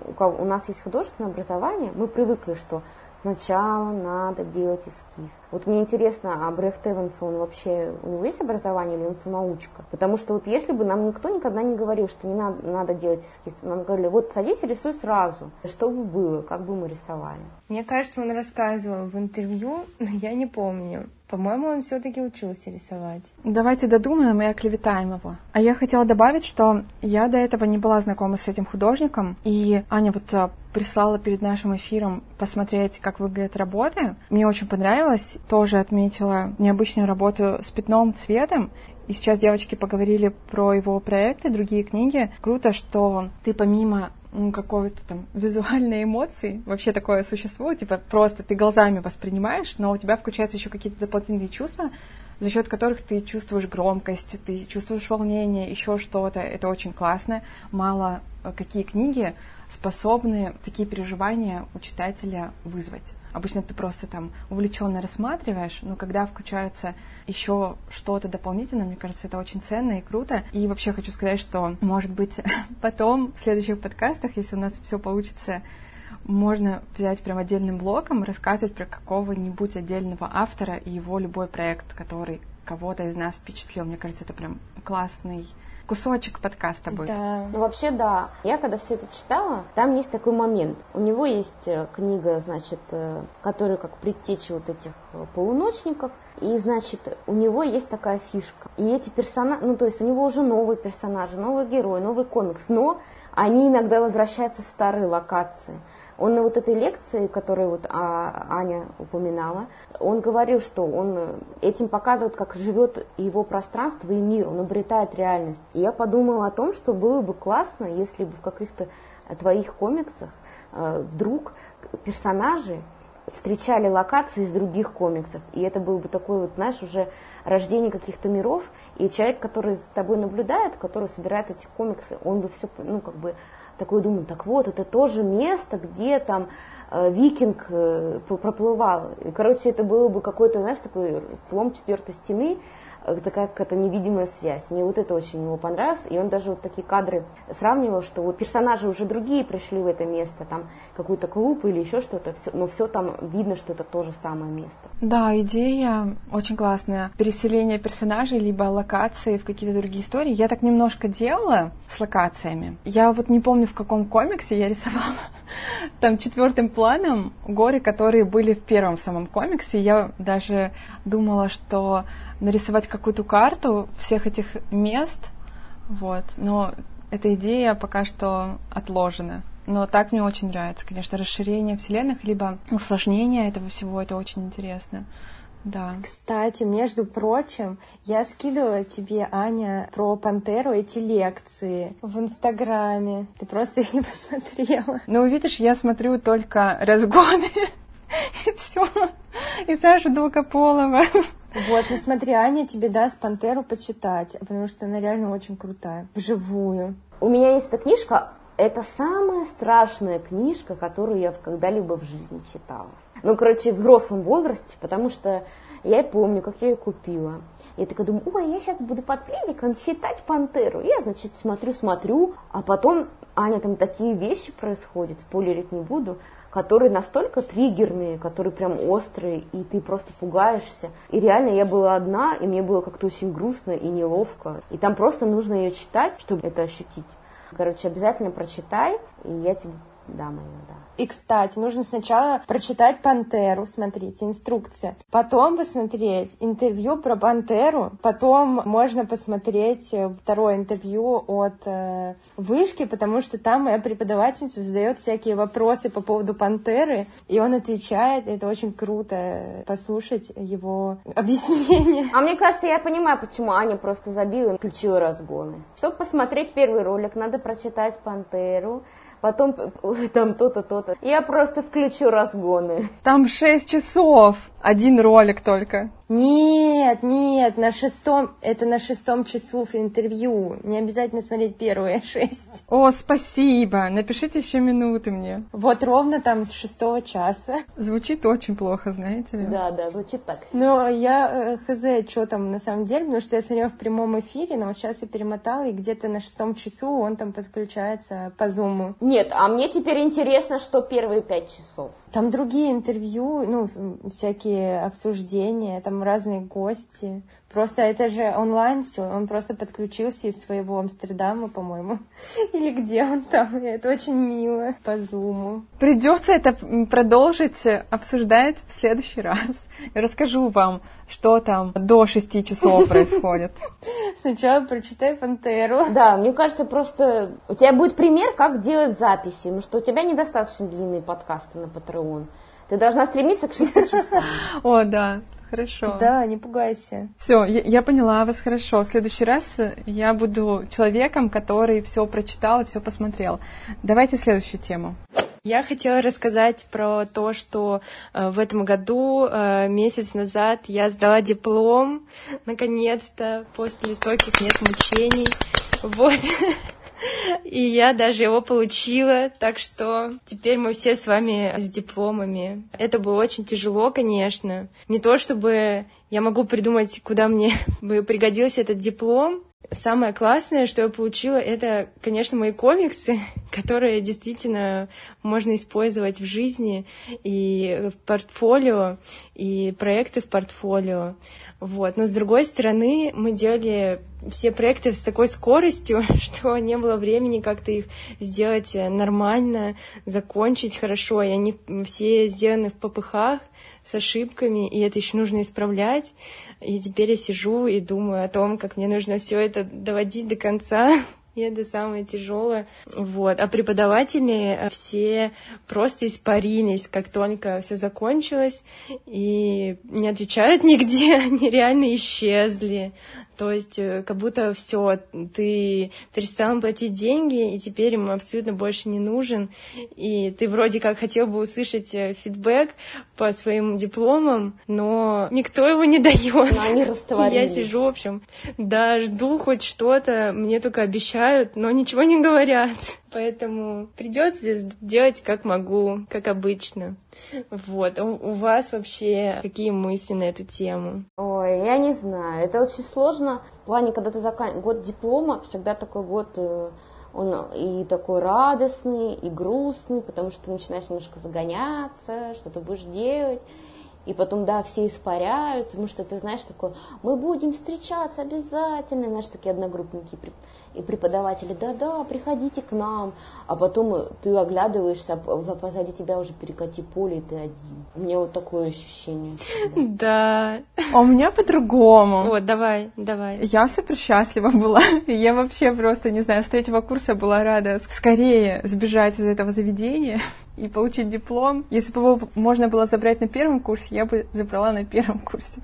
у, кого, у нас есть художественное образование, мы привыкли, что Сначала надо делать эскиз. Вот мне интересно, а Брехт Эванс, он вообще, у него есть образование или он самоучка? Потому что вот если бы нам никто никогда не говорил, что не надо, надо делать эскиз, нам говорили, вот садись и рисуй сразу. Что бы было, как бы мы рисовали? Мне кажется, он рассказывал в интервью, но я не помню. По-моему, он все-таки учился рисовать. Давайте додумаем и оклеветаем его. А я хотела добавить, что я до этого не была знакома с этим художником, и Аня вот а, прислала перед нашим эфиром посмотреть, как выглядят работы. Мне очень понравилось. Тоже отметила необычную работу с пятном цветом. И сейчас девочки поговорили про его проекты, другие книги. Круто, что ты помимо какой-то там визуальной эмоции, вообще такое существует, типа просто ты глазами воспринимаешь, но у тебя включаются еще какие-то дополнительные чувства, за счет которых ты чувствуешь громкость, ты чувствуешь волнение, еще что-то. Это очень классно. Мало э, какие книги способны такие переживания у читателя вызвать. Обычно ты просто там увлеченно рассматриваешь, но когда включается еще что-то дополнительное, мне кажется, это очень ценно и круто. И вообще хочу сказать, что, может быть, потом в следующих подкастах, если у нас все получится, можно взять прям отдельным блоком, рассказывать про какого-нибудь отдельного автора и его любой проект, который кого-то из нас впечатлил. Мне кажется, это прям классный кусочек подкаста будет. Да. Ну, вообще, да. Я когда все это читала, там есть такой момент. У него есть э, книга, значит, э, которая как предтеча вот этих э, полуночников. И, значит, у него есть такая фишка. И эти персонажи, ну, то есть у него уже новые персонажи, новый герой, новый комикс, но они иногда возвращаются в старые локации. Он на вот этой лекции, которую вот а, Аня упоминала, он говорил, что он этим показывает, как живет его пространство и мир, он обретает реальность. И я подумала о том, что было бы классно, если бы в каких-то твоих комиксах э, вдруг персонажи встречали локации из других комиксов. И это был бы такой вот, знаешь, уже рождение каких-то миров. И человек, который за тобой наблюдает, который собирает эти комиксы, он бы все, ну, как бы такой думает, так вот, это тоже место, где там э, викинг э, проплывал. Короче, это было бы какой-то, знаешь, такой слом четвертой стены, такая какая-то невидимая связь. Мне вот это очень его понравилось. И он даже вот такие кадры сравнивал, что вот персонажи уже другие пришли в это место, там какой-то клуб или еще что-то, но все там видно, что это то же самое место. Да, идея очень классная. Переселение персонажей либо локации в какие-то другие истории. Я так немножко делала с локациями. Я вот не помню, в каком комиксе я рисовала там четвертым планом горы, которые были в первом самом комиксе. Я даже думала, что нарисовать какую-то карту всех этих мест, вот, но эта идея пока что отложена. Но так мне очень нравится, конечно, расширение вселенных, либо усложнение этого всего, это очень интересно. Да. Кстати, между прочим, я скидывала тебе, Аня, про Пантеру эти лекции в Инстаграме. Ты просто их не посмотрела. Ну, видишь, я смотрю только разгоны и все. И Саша Долгополова. Вот, ну смотри, Аня тебе даст Пантеру почитать, потому что она реально очень крутая, вживую. У меня есть эта книжка, это самая страшная книжка, которую я когда-либо в жизни читала. Ну, короче, в взрослом возрасте, потому что я помню, как я ее купила. Я такая думаю, ой, я сейчас буду под пледиком читать «Пантеру». Я, значит, смотрю, смотрю, а потом, Аня, там такие вещи происходят, спойлерить не буду которые настолько триггерные, которые прям острые, и ты просто пугаешься. И реально я была одна, и мне было как-то очень грустно и неловко. И там просто нужно ее читать, чтобы это ощутить. Короче, обязательно прочитай, и я тебе дам ее, да. И, кстати, нужно сначала прочитать «Пантеру», смотрите, инструкция. Потом посмотреть интервью про «Пантеру». Потом можно посмотреть э, второе интервью от э, Вышки, потому что там моя преподавательница задает всякие вопросы по поводу «Пантеры», и он отвечает. Это очень круто э, послушать его объяснение. А мне кажется, я понимаю, почему Аня просто забила и включила разгоны. Чтобы посмотреть первый ролик, надо прочитать «Пантеру», потом там то-то, то-то. Я просто включу разгоны. Там шесть часов, один ролик только. Нет, нет, на шестом, это на шестом часу в интервью. Не обязательно смотреть первые шесть. О, спасибо. Напишите еще минуты мне. Вот ровно там с шестого часа. Звучит очень плохо, знаете ли? Да, да, звучит так. Но я э, хз, что там на самом деле, потому что я смотрела в прямом эфире, но вот сейчас я перемотала, и где-то на шестом часу он там подключается по зуму. Нет, а мне теперь интересно, что первые пять часов. Там другие интервью, ну, всякие обсуждения, там разные гости. Просто это же онлайн все, он просто подключился из своего Амстердама, по-моему. Или где он там, это очень мило по зуму. Придется это продолжить обсуждать в следующий раз. Я расскажу вам, что там до шести часов происходит. Сначала прочитай Пантеру. Да, мне кажется, просто у тебя будет пример, как делать записи, потому что у тебя недостаточно длинные подкасты на Patreon. Ты должна стремиться к шести часам. О, да. Хорошо. Да, не пугайся. Все, я, я поняла вас хорошо. В следующий раз я буду человеком, который все прочитал и все посмотрел. Давайте следующую тему. Я хотела рассказать про то, что э, в этом году, э, месяц назад, я сдала диплом, наконец-то, после стольких лет мучений. Вот. И я даже его получила, так что теперь мы все с вами с дипломами. Это было очень тяжело, конечно. Не то чтобы я могу придумать, куда мне бы пригодился этот диплом, Самое классное, что я получила, это, конечно, мои комиксы, которые действительно можно использовать в жизни и в портфолио, и проекты в портфолио. Вот. Но с другой стороны, мы делали все проекты с такой скоростью, что не было времени как-то их сделать нормально, закончить хорошо. И они все сделаны в попыхах, с ошибками, и это еще нужно исправлять. И теперь я сижу и думаю о том, как мне нужно все это доводить до конца, и это самое тяжелое. Вот. А преподаватели все просто испарились, как только все закончилось, и не отвечают нигде, они реально исчезли. То есть э, как будто все, ты перестал платить деньги, и теперь ему абсолютно больше не нужен. И ты вроде как хотел бы услышать э, фидбэк по своим дипломам, но никто его не дает. Я сижу, в общем, да, жду хоть что-то, мне только обещают, но ничего не говорят. Поэтому придется делать как могу, как обычно. Вот. А у вас вообще какие мысли на эту тему? Ой, я не знаю. Это очень сложно. В плане, когда ты заканчиваешь год диплома, всегда такой год э, он и такой радостный, и грустный, потому что ты начинаешь немножко загоняться, что ты будешь делать. И потом, да, все испаряются, потому что ты знаешь такое, мы будем встречаться обязательно, и наши такие одногруппники и преподаватели, да-да, приходите к нам, а потом э, ты оглядываешься, а позади тебя уже перекати поле, и ты один. У меня вот такое ощущение. Да. А у меня по-другому. Вот, давай, давай. Я супер счастлива была. Я вообще просто, не знаю, с третьего курса была рада скорее сбежать из этого заведения и получить диплом. Если бы его можно было забрать на первом курсе, я бы забрала на первом курсе.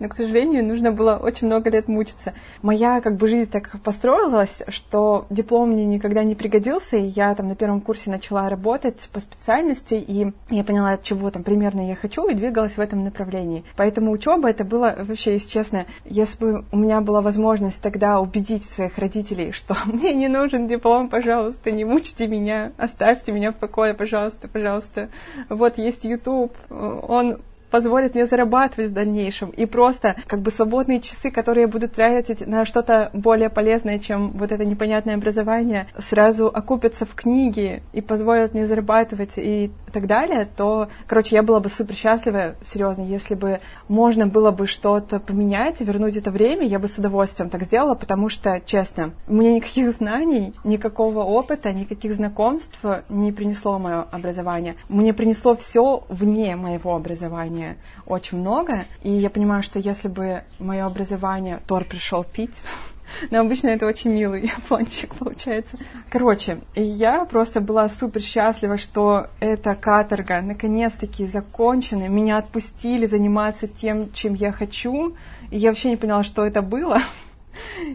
Но, к сожалению, нужно было очень много лет мучиться. Моя как бы жизнь так построилась, что диплом мне никогда не пригодился, и я там на первом курсе начала работать по специальности, и я поняла, чего там примерно я хочу, и двигалась в этом направлении. Поэтому учеба это было вообще, если честно, если бы у меня была возможность тогда убедить своих родителей, что мне не нужен диплом, пожалуйста, не мучьте меня, оставьте меня в покое, пожалуйста, пожалуйста. Вот есть YouTube, он позволит мне зарабатывать в дальнейшем. И просто как бы свободные часы, которые я буду тратить на что-то более полезное, чем вот это непонятное образование, сразу окупятся в книге и позволят мне зарабатывать и так далее, то, короче, я была бы супер счастлива, серьезно, если бы можно было бы что-то поменять вернуть это время, я бы с удовольствием так сделала, потому что, честно, мне никаких знаний, никакого опыта, никаких знакомств не принесло мое образование. Мне принесло все вне моего образования образования очень много, и я понимаю, что если бы мое образование Тор пришел пить, но обычно это очень милый япончик получается. Короче, я просто была супер счастлива, что эта каторга наконец-таки закончена. Меня отпустили заниматься тем, чем я хочу. И я вообще не поняла, что это было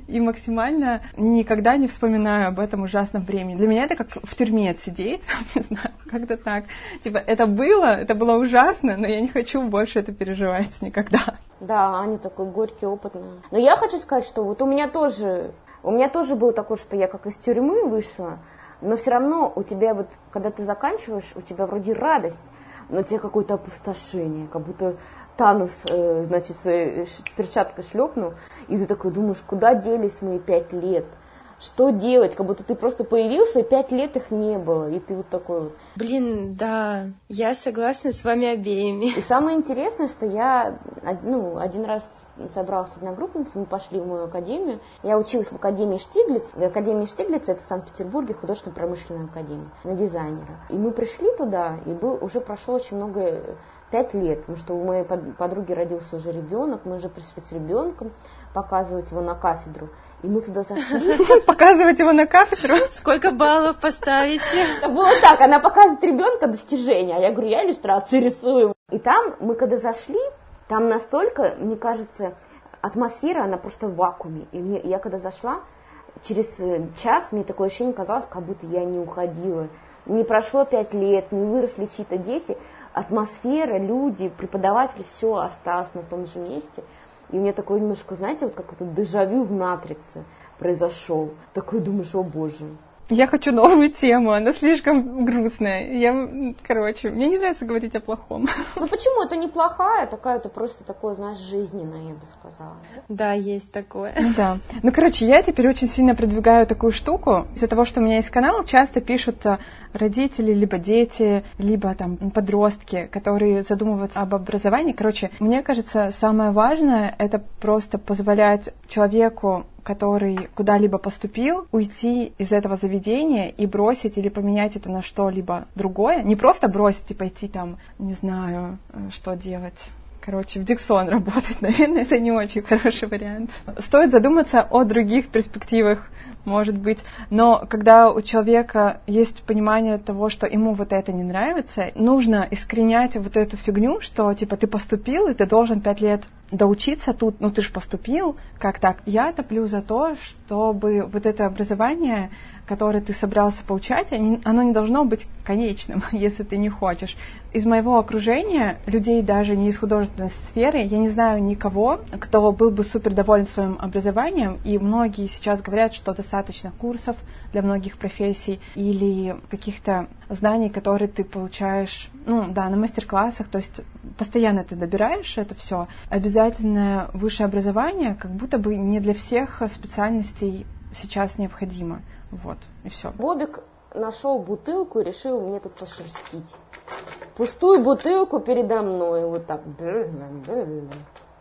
и максимально никогда не вспоминаю об этом ужасном времени. Для меня это как в тюрьме сидеть, не знаю, как-то так. Типа, это было, это было ужасно, но я не хочу больше это переживать никогда. Да, Аня такой горький, опытный. Но я хочу сказать, что вот у меня тоже, у меня тоже было такое, что я как из тюрьмы вышла, но все равно у тебя вот, когда ты заканчиваешь, у тебя вроде радость, но у тебя какое-то опустошение, как будто Танус, э, значит, своей перчаткой шлепнул, и ты такой думаешь, куда делись мои пять лет? Что делать? Как будто ты просто появился, и пять лет их не было, и ты вот такой вот. Блин, да, я согласна с вами обеими. И самое интересное, что я, ну, один раз собрался одногруппницы, мы пошли в мою академию. Я училась в Академии Штиглиц. В Академии Штиглиц это в Санкт-Петербурге художественно-промышленная академия на дизайнера. И мы пришли туда, и был, уже прошло очень много пять лет, потому что у моей подруги родился уже ребенок, мы уже пришли с ребенком показывать его на кафедру. И мы туда зашли. Показывать его на кафедру? Сколько баллов поставите? Это было так, она показывает ребенка достижения, а я говорю, я иллюстрации рисую. И там мы когда зашли, там настолько, мне кажется, атмосфера, она просто в вакууме. И мне, я когда зашла, через э, час мне такое ощущение казалось, как будто я не уходила. Не прошло пять лет, не выросли чьи-то дети, атмосфера, люди, преподаватели, все осталось на том же месте. И у меня такое немножко, знаете, вот как это дежавю в матрице произошел. Такой думаешь, о боже, я хочу новую тему, она слишком грустная. Я, короче, мне не нравится говорить о плохом. Ну почему? Это неплохая, такая, это просто такое, знаешь, жизненное, я бы сказала. Да, есть такое. Да. Ну, короче, я теперь очень сильно продвигаю такую штуку. Из-за того, что у меня есть канал, часто пишут э, родители, либо дети, либо там подростки, которые задумываются об образовании. Короче, мне кажется, самое важное — это просто позволять человеку который куда-либо поступил, уйти из этого заведения и бросить или поменять это на что-либо другое. Не просто бросить и пойти там, не знаю, э, что делать короче, в Диксон работать, наверное, это не очень хороший вариант. Стоит задуматься о других перспективах может быть. Но когда у человека есть понимание того, что ему вот это не нравится, нужно искоренять вот эту фигню, что типа ты поступил, и ты должен пять лет доучиться тут, ну ты же поступил, как так? Я топлю за то, чтобы вот это образование, которое ты собрался получать, оно не должно быть конечным, если ты не хочешь. Из моего окружения, людей даже не из художественной сферы, я не знаю никого, кто был бы супер доволен своим образованием, и многие сейчас говорят, что достаточно курсов для многих профессий или каких-то знаний, которые ты получаешь, ну да, на мастер-классах, то есть постоянно ты добираешь это все. Обязательное высшее образование как будто бы не для всех специальностей сейчас необходимо. Вот, и все. Бобик нашел бутылку и решил мне тут пошерстить пустую бутылку передо мной, вот так.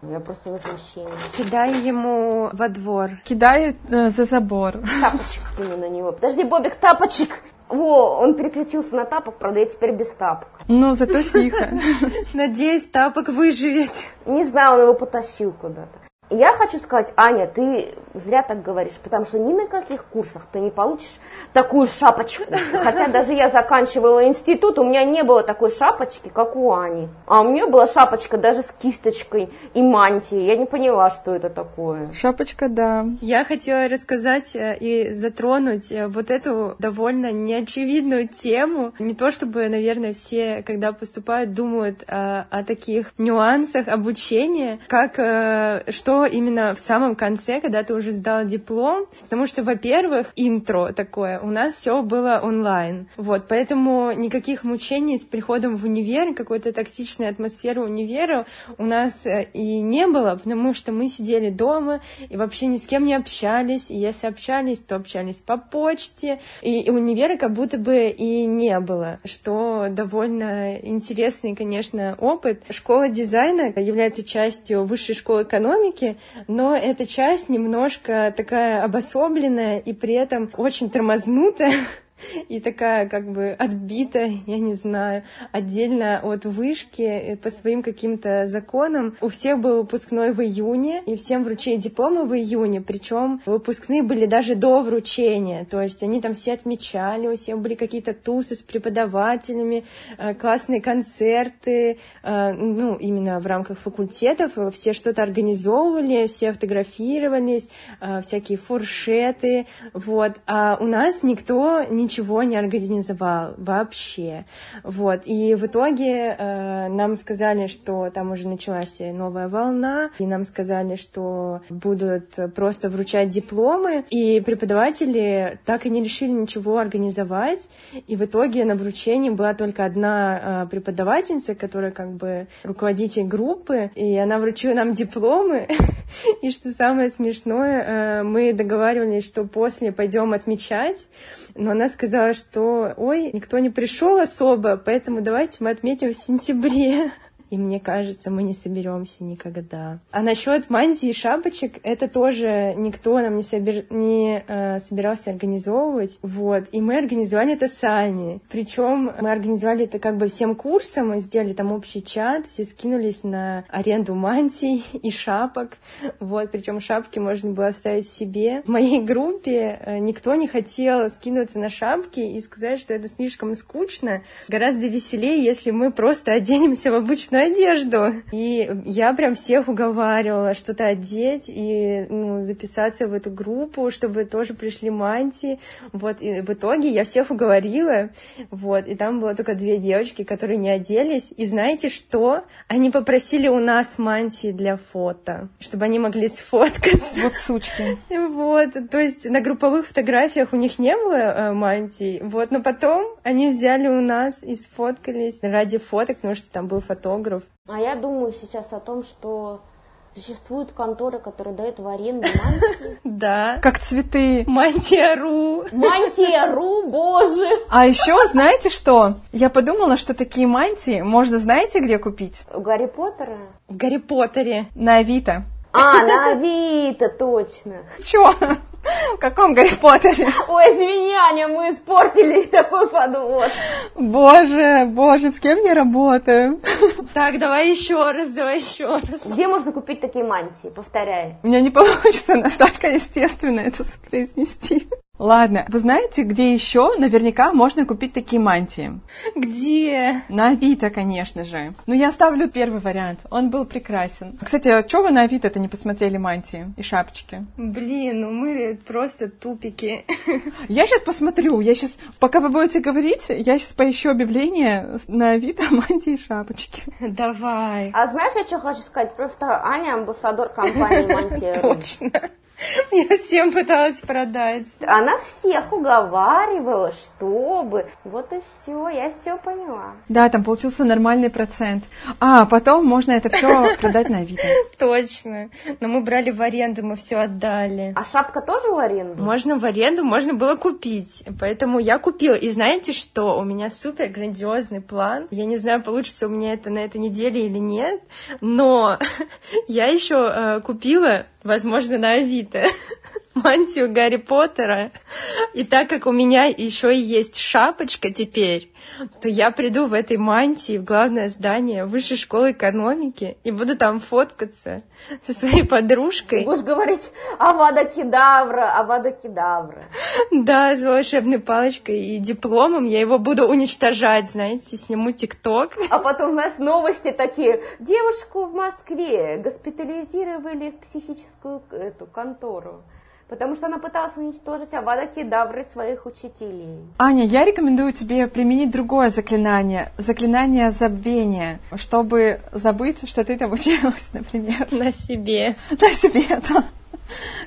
Я просто возмущение. Кидай ему во двор. Кидай э, за забор. Тапочек мне на него. Подожди, Бобик, тапочек! Во, он переключился на тапок, правда, я теперь без тапок. Но зато тихо. Надеюсь, тапок выживет. Не знаю, он его потащил куда-то. Я хочу сказать, Аня, ты зря так говоришь, потому что ни на каких курсах ты не получишь такую шапочку. Хотя даже я заканчивала институт, у меня не было такой шапочки, как у Ани. А у меня была шапочка даже с кисточкой и мантией. Я не поняла, что это такое. Шапочка, да. Я хотела рассказать э, и затронуть э, вот эту довольно неочевидную тему. Не то чтобы, наверное, все, когда поступают, думают о, о таких нюансах обучения, как э, именно в самом конце, когда ты уже сдал диплом, потому что, во-первых, интро такое, у нас все было онлайн, вот, поэтому никаких мучений с приходом в универ, какой-то токсичной атмосферы универа у нас э, и не было, потому что мы сидели дома и вообще ни с кем не общались, и если общались, то общались по почте, и, и универа как будто бы и не было, что довольно интересный, конечно, опыт. Школа дизайна является частью высшей школы экономики, но эта часть немножко такая обособленная и при этом очень тормознутая, и такая как бы отбитая, я не знаю, отдельно от вышки э, по своим каким-то законам. У всех был выпускной в июне, и всем вручили дипломы в июне, причем выпускные были даже до вручения, то есть они там все отмечали, у всех были какие-то тусы с преподавателями, э, классные концерты, э, ну, именно в рамках факультетов, все что-то организовывали, все фотографировались, всякие фуршеты, вот, а у нас никто не ничего не организовал вообще. Вот. И в итоге э, нам сказали, что там уже началась новая волна, и нам сказали, что будут просто вручать дипломы, и преподаватели так и не решили ничего организовать. И в итоге на вручении была только одна э, преподавательница, которая как бы руководитель группы, и она вручила нам дипломы. И что самое смешное, э, мы договаривались, что после пойдем отмечать, но она сказала, что ой, никто не пришел особо, поэтому давайте мы отметим в сентябре и мне кажется, мы не соберемся никогда. А насчет мантии и шапочек, это тоже никто нам не, собер... не э, собирался организовывать, вот, и мы организовали это сами. Причем мы организовали это как бы всем курсом, мы сделали там общий чат, все скинулись на аренду мантий и шапок, вот, причем шапки можно было оставить себе. В моей группе э, никто не хотел скинуться на шапки и сказать, что это слишком скучно. Гораздо веселее, если мы просто оденемся в обычную одежду. И я прям всех уговаривала что-то одеть и ну, записаться в эту группу, чтобы тоже пришли мантии. Вот, и в итоге я всех уговорила, вот, и там было только две девочки, которые не оделись. И знаете что? Они попросили у нас мантии для фото, чтобы они могли сфоткаться. Вот сучки. Вот, то есть на групповых фотографиях у них не было э, мантий, вот, но потом они взяли у нас и сфоткались ради фоток, потому что там был фотограф, фотограф. А я думаю сейчас о том, что Существуют конторы, которые дают в аренду мантии. Да. Как цветы. Мантия.ру. Мантия.ру, боже. А еще, знаете что? Я подумала, что такие мантии можно, знаете, где купить? У Гарри Поттера? В Гарри Поттере. На Авито. А, на Авито, точно. Чё? В каком Гарри Поттере? Ой, извини, Аня, мы испортили такой подвод. Боже, боже, с кем я работаю? Так, давай еще раз, давай еще раз. Где можно купить такие мантии? Повторяй. У меня не получится настолько естественно это произнести. Ладно, вы знаете, где еще наверняка можно купить такие мантии? Где? На Авито, конечно же. Ну, я ставлю первый вариант. Он был прекрасен. Кстати, а что вы на Авито-то не посмотрели мантии и шапочки? Блин, ну мы просто тупики. Я сейчас посмотрю. Я сейчас, пока вы будете говорить, я сейчас поищу объявление на Авито мантии и шапочки. Давай. А знаешь, я что хочу сказать? Просто Аня амбассадор компании Мантия. Точно. Я всем пыталась продать. Она всех уговаривала, чтобы. Вот и все, я все поняла. Да, там получился нормальный процент. А, потом можно это все продать на Авито. Точно. Но мы брали в аренду, мы все отдали. А шапка тоже в аренду? Можно в аренду, можно было купить. Поэтому я купила. И знаете что? У меня супер грандиозный план. Я не знаю, получится у меня это на этой неделе или нет, но я еще э, купила возможно, на Авито, て мантию Гарри Поттера. И так как у меня еще и есть шапочка теперь, то я приду в этой мантии в главное здание Высшей школы экономики и буду там фоткаться со своей подружкой. Ты будешь говорить Авада Кедавра, Авада Кедавра. Да, с волшебной палочкой и дипломом я его буду уничтожать, знаете, сниму ТикТок. А потом, знаешь, новости такие. Девушку в Москве госпитализировали в психическую эту контору потому что она пыталась уничтожить Авада Кедавры своих учителей. Аня, я рекомендую тебе применить другое заклинание, заклинание забвения, чтобы забыть, что ты там училась, например. На себе. На себе, да.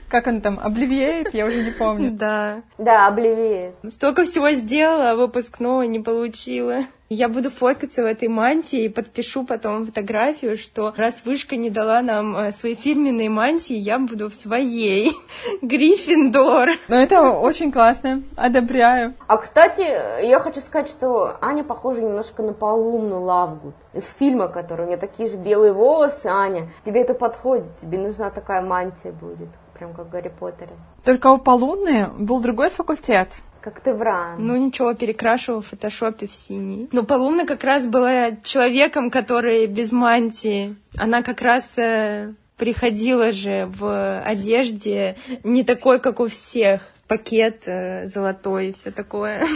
Как он там, обливеет, я уже не помню. Да. Да, обливеет. Столько всего сделала, а выпускного не получила. Я буду фоткаться в этой мантии и подпишу потом фотографию, что раз вышка не дала нам э, свои фирменные мантии, я буду в своей. Гриффиндор. Ну, это очень классно. Одобряю. А, кстати, я хочу сказать, что Аня похожа немножко на Полумну Лавгуд из фильма, который у нее такие же белые волосы, Аня. Тебе это подходит, тебе нужна такая мантия будет, прям как в Гарри Поттере. Только у Полуны был другой факультет. Как ты вран. Ну ничего, перекрашивала в фотошопе в синий. Но Полумна как раз была человеком, который без мантии. Она как раз э, приходила же в одежде не такой, как у всех. Пакет э, золотой и все такое.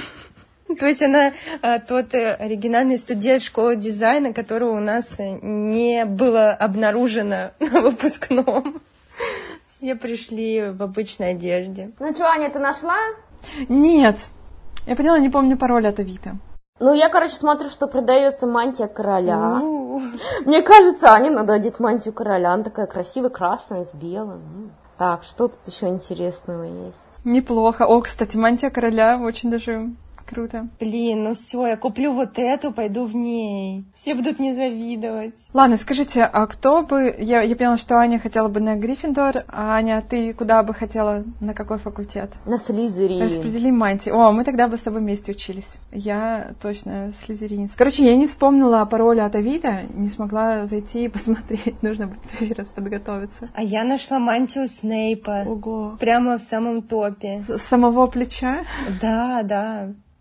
То есть она а, тот э, оригинальный студент школы дизайна, которого у нас э, не было обнаружено на выпускном. Все пришли в обычной одежде. Ну что, Аня, ты нашла? Нет. Я поняла, не помню пароль от Авито. Ну, я, короче, смотрю, что продается мантия короля. Мне кажется, Ане надо одеть мантию короля. Она такая красивая, красная, с белым. Так, что тут еще интересного есть? Неплохо. О, кстати, мантия короля очень даже Круто. Блин, ну все, я куплю вот эту, пойду в ней. Все будут мне завидовать. Ладно, скажите, а кто бы... Я, я поняла, что Аня хотела бы на Гриффиндор, а Аня, ты куда бы хотела, на какой факультет? На Слизерин. Распределим мантии. О, мы тогда бы с тобой вместе учились. Я точно слизеринец. Короче, я не вспомнила пароля от Авида, не смогла зайти и посмотреть. Нужно будет в раз подготовиться. А я нашла мантию Снейпа. Ого. Прямо в самом топе. С самого плеча? Да, да.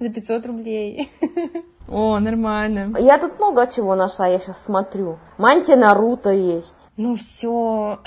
За 500 рублей. О, нормально. Я тут много чего нашла, я сейчас смотрю. Мантия Наруто есть. Ну все.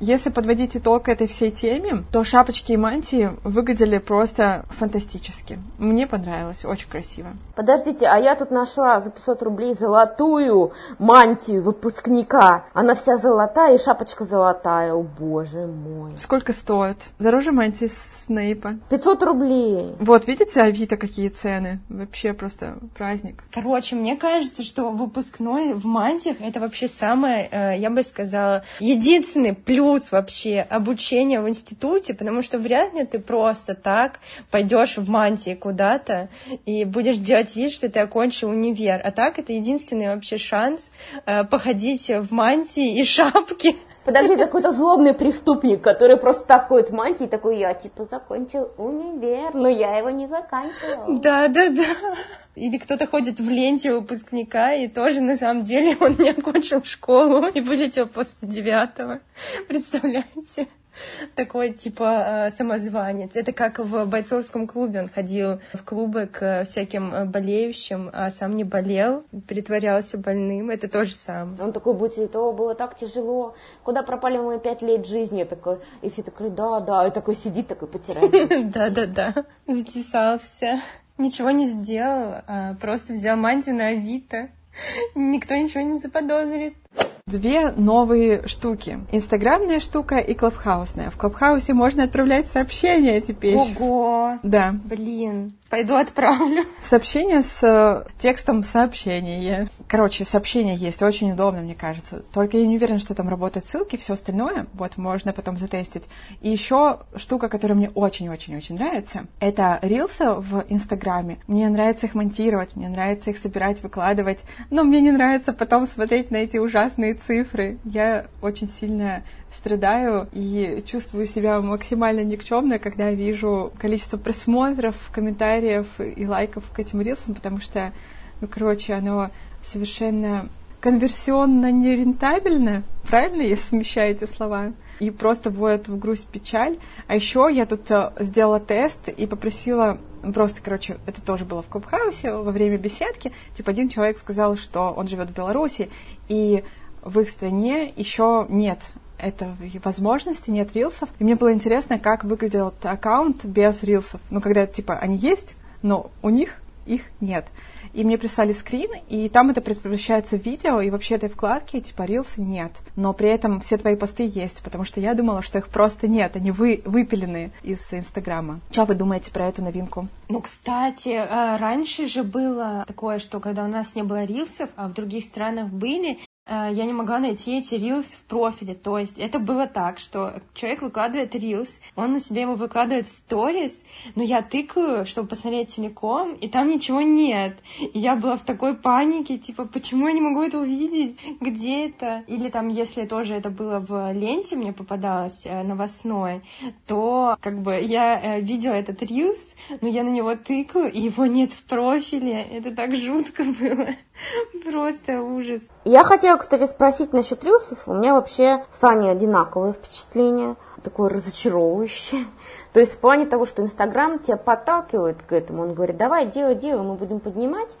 Если подводить итог этой всей теме, то шапочки и мантии выглядели просто фантастически. Мне понравилось, очень красиво. Подождите, а я тут нашла за 500 рублей золотую мантию выпускника. Она вся золотая и шапочка золотая. О, боже мой. Сколько стоит? Дороже мантии Снейпа. 500 рублей. Вот, видите, Авито какие цены? Вообще просто праздник. Короче, мне кажется, что выпускной в мантиях это вообще самое, э, я бы сказала, единственный плюс вообще обучения в институте, потому что вряд ли ты просто так пойдешь в мантии куда-то и будешь делать вид, что ты окончил универ. А так это единственный вообще шанс э, походить в мантии и шапке Подожди, какой-то злобный преступник, который просто так ходит в мантии, такой, я типа закончил универ, но я его не заканчивал. Да, да, да. Или кто-то ходит в ленте выпускника, и тоже на самом деле он не окончил школу и вылетел после девятого. Представляете? Такой типа э, самозванец. Это как в бойцовском клубе. Он ходил в клубы к всяким э, болеющим, а сам не болел, притворялся больным. Это то же самое. Он такой будет, о, было так тяжело. Куда пропали мои пять лет жизни? Такой, и все такой, да, да. И такой сидит, такой потирает. Да-да-да. Затесался. Ничего не сделал, а просто взял мантию на Авито. Никто ничего не заподозрит две новые штуки. Инстаграмная штука и клабхаусная. В клабхаусе можно отправлять сообщения теперь. Ого! Да. Блин. Пойду отправлю. Сообщение с э, текстом сообщения. Короче, сообщение есть, очень удобно, мне кажется. Только я не уверена, что там работают ссылки, все остальное. Вот, можно потом затестить. И еще штука, которая мне очень-очень-очень нравится, это рилсы в Инстаграме. Мне нравится их монтировать, мне нравится их собирать, выкладывать. Но мне не нравится потом смотреть на эти ужасные цифры. Я очень сильно страдаю и чувствую себя максимально никчемно, когда вижу количество просмотров, комментариев и лайков к этим рилсам, потому что, ну, короче, оно совершенно конверсионно нерентабельно, правильно я смещаю эти слова? И просто вводят в грусть печаль. А еще я тут э, сделала тест и попросила просто, короче, это тоже было в Клубхаусе во время беседки. Типа один человек сказал, что он живет в Беларуси, и в их стране еще нет этой возможности, нет рилсов. И мне было интересно, как выглядел аккаунт без рилсов. Ну, когда, типа, они есть, но у них их нет. И мне прислали скрин, и там это превращается в видео, и вообще этой вкладки, типа, рилсы нет. Но при этом все твои посты есть, потому что я думала, что их просто нет, они вы, выпилены из Инстаграма. Что вы думаете про эту новинку? Ну, кстати, э, раньше же было такое, что когда у нас не было рилсов, а в других странах были, я не могла найти эти рилс в профиле. То есть это было так, что человек выкладывает рилс, он у себя его выкладывает в сторис, но я тыкаю, чтобы посмотреть целиком, и там ничего нет. И я была в такой панике, типа, почему я не могу это увидеть? Где это? Или там, если тоже это было в ленте, мне попадалось э, новостной, то как бы я э, видела этот рилс, но я на него тыкаю, и его нет в профиле. Это так жутко было. Просто ужас. Я хотела, кстати, спросить насчет рилсов. У меня вообще с Аней одинаковое впечатление, такое разочаровывающее. То есть в плане того, что Инстаграм тебя подталкивает к этому. Он говорит, давай, делай, делай, мы будем поднимать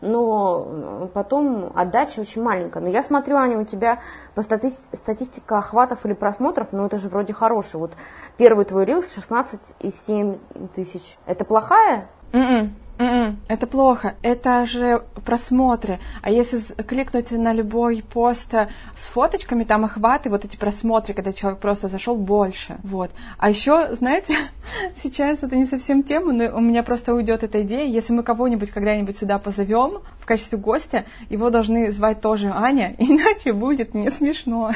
но потом отдача очень маленькая. Но я смотрю, Аня, у тебя по стати статистика охватов или просмотров, ну это же вроде хороший. Вот первый твой рилс 16,7 тысяч. Это плохая? Mm-mm. М-м. Mm-mm, это плохо. Это же просмотры. А если кликнуть на любой пост с фоточками, там охваты, вот эти просмотры, когда человек просто зашел больше. Вот. А еще, знаете, сейчас это не совсем тема, но у меня просто уйдет эта идея. Если мы кого-нибудь когда-нибудь сюда позовем в качестве гостя, его должны звать тоже Аня, иначе будет не смешно.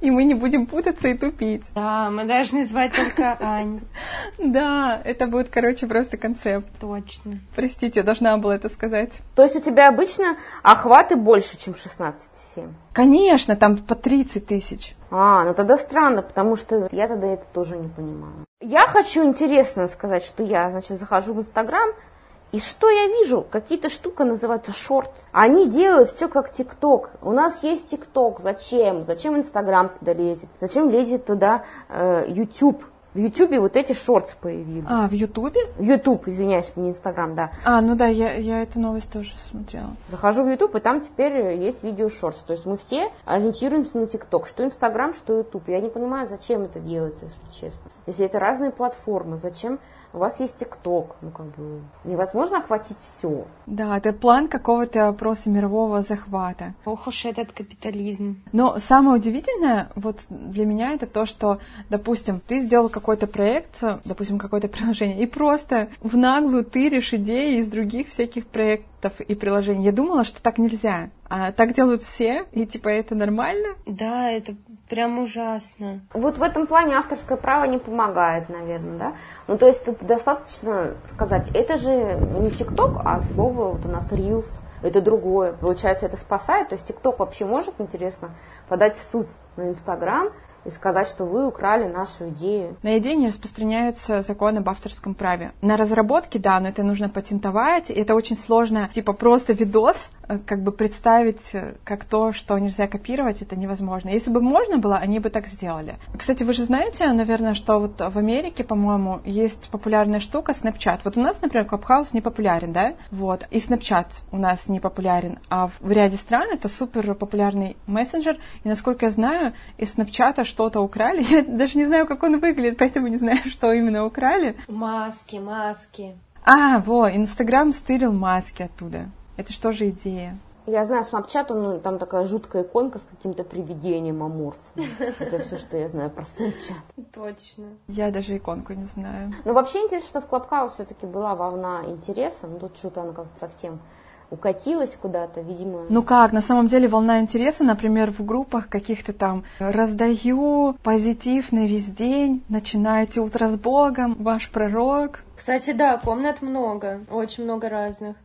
И мы не будем путаться и тупить. Да, мы должны звать только Аню. Да, это будет, короче, просто концепт. Точно. Простите, я должна была это сказать. То есть у тебя обычно охваты больше, чем 16,7? Конечно, там по 30 тысяч. А, ну тогда странно, потому что я тогда это тоже не понимаю. Я хочу интересно сказать, что я, значит, захожу в Инстаграм, и что я вижу? Какие-то штука называются шортс. Они делают все как ТикТок. У нас есть ТикТок. Зачем? Зачем Инстаграм туда лезет? Зачем лезет туда э, YouTube? В Ютубе вот эти шортс появились. А, в Ютубе? В Ютуб, извиняюсь, не Инстаграм, да. А, ну да, я, я эту новость тоже смотрела. Захожу в Ютуб, и там теперь есть видео шортс. То есть мы все ориентируемся на ТикТок. Что Инстаграм, что Ютуб. Я не понимаю, зачем это делается, если честно. Если это разные платформы, зачем у вас есть ТикТок, ну как бы невозможно охватить все. Да, это план какого-то просто мирового захвата. Ох уж этот капитализм. Но самое удивительное вот для меня это то, что, допустим, ты сделал какой-то проект, допустим, какое-то приложение, и просто в наглую тыришь идеи из других всяких проектов и приложений. Я думала, что так нельзя. А так делают все, и типа это нормально? Да, это прям ужасно. Вот в этом плане авторское право не помогает, наверное, да? Ну, то есть тут достаточно сказать, это же не ТикТок, а слово вот у нас Reels. это другое. Получается, это спасает. То есть ТикТок вообще может, интересно, подать в суд на Инстаграм и сказать, что вы украли нашу идею. На идеи не распространяются законы об авторском праве. На разработке, да, но это нужно патентовать, и это очень сложно, типа просто видос, как бы представить э, как то, что нельзя копировать, это невозможно. Если бы можно было, они бы так сделали. Кстати, вы же знаете, наверное, что вот в Америке, по-моему, есть популярная штука Snapchat. Вот у нас, например, Clubhouse не популярен, да? Вот. И Snapchat у нас не популярен. А в ряде стран это супер популярный мессенджер. И насколько я знаю, из Snapchat что-то украли. Я даже не знаю, как он выглядит, поэтому не знаю, что именно украли. Маски, маски. А, во, Инстаграм стырил маски оттуда. Это что же идея? Я знаю, Snapchat, ну, там такая жуткая иконка с каким-то привидением аморфным. Это все, что я знаю про Snapchat. Точно. Я даже иконку не знаю. Ну, вообще интересно, что в Clubhouse все-таки была волна интереса, но тут что-то она как-то совсем укатилась куда-то, видимо. Ну как, на самом деле волна интереса, например, в группах каких-то там раздаю позитив на весь день, начинайте утро с Богом, ваш пророк. Кстати, да, комнат много, очень много разных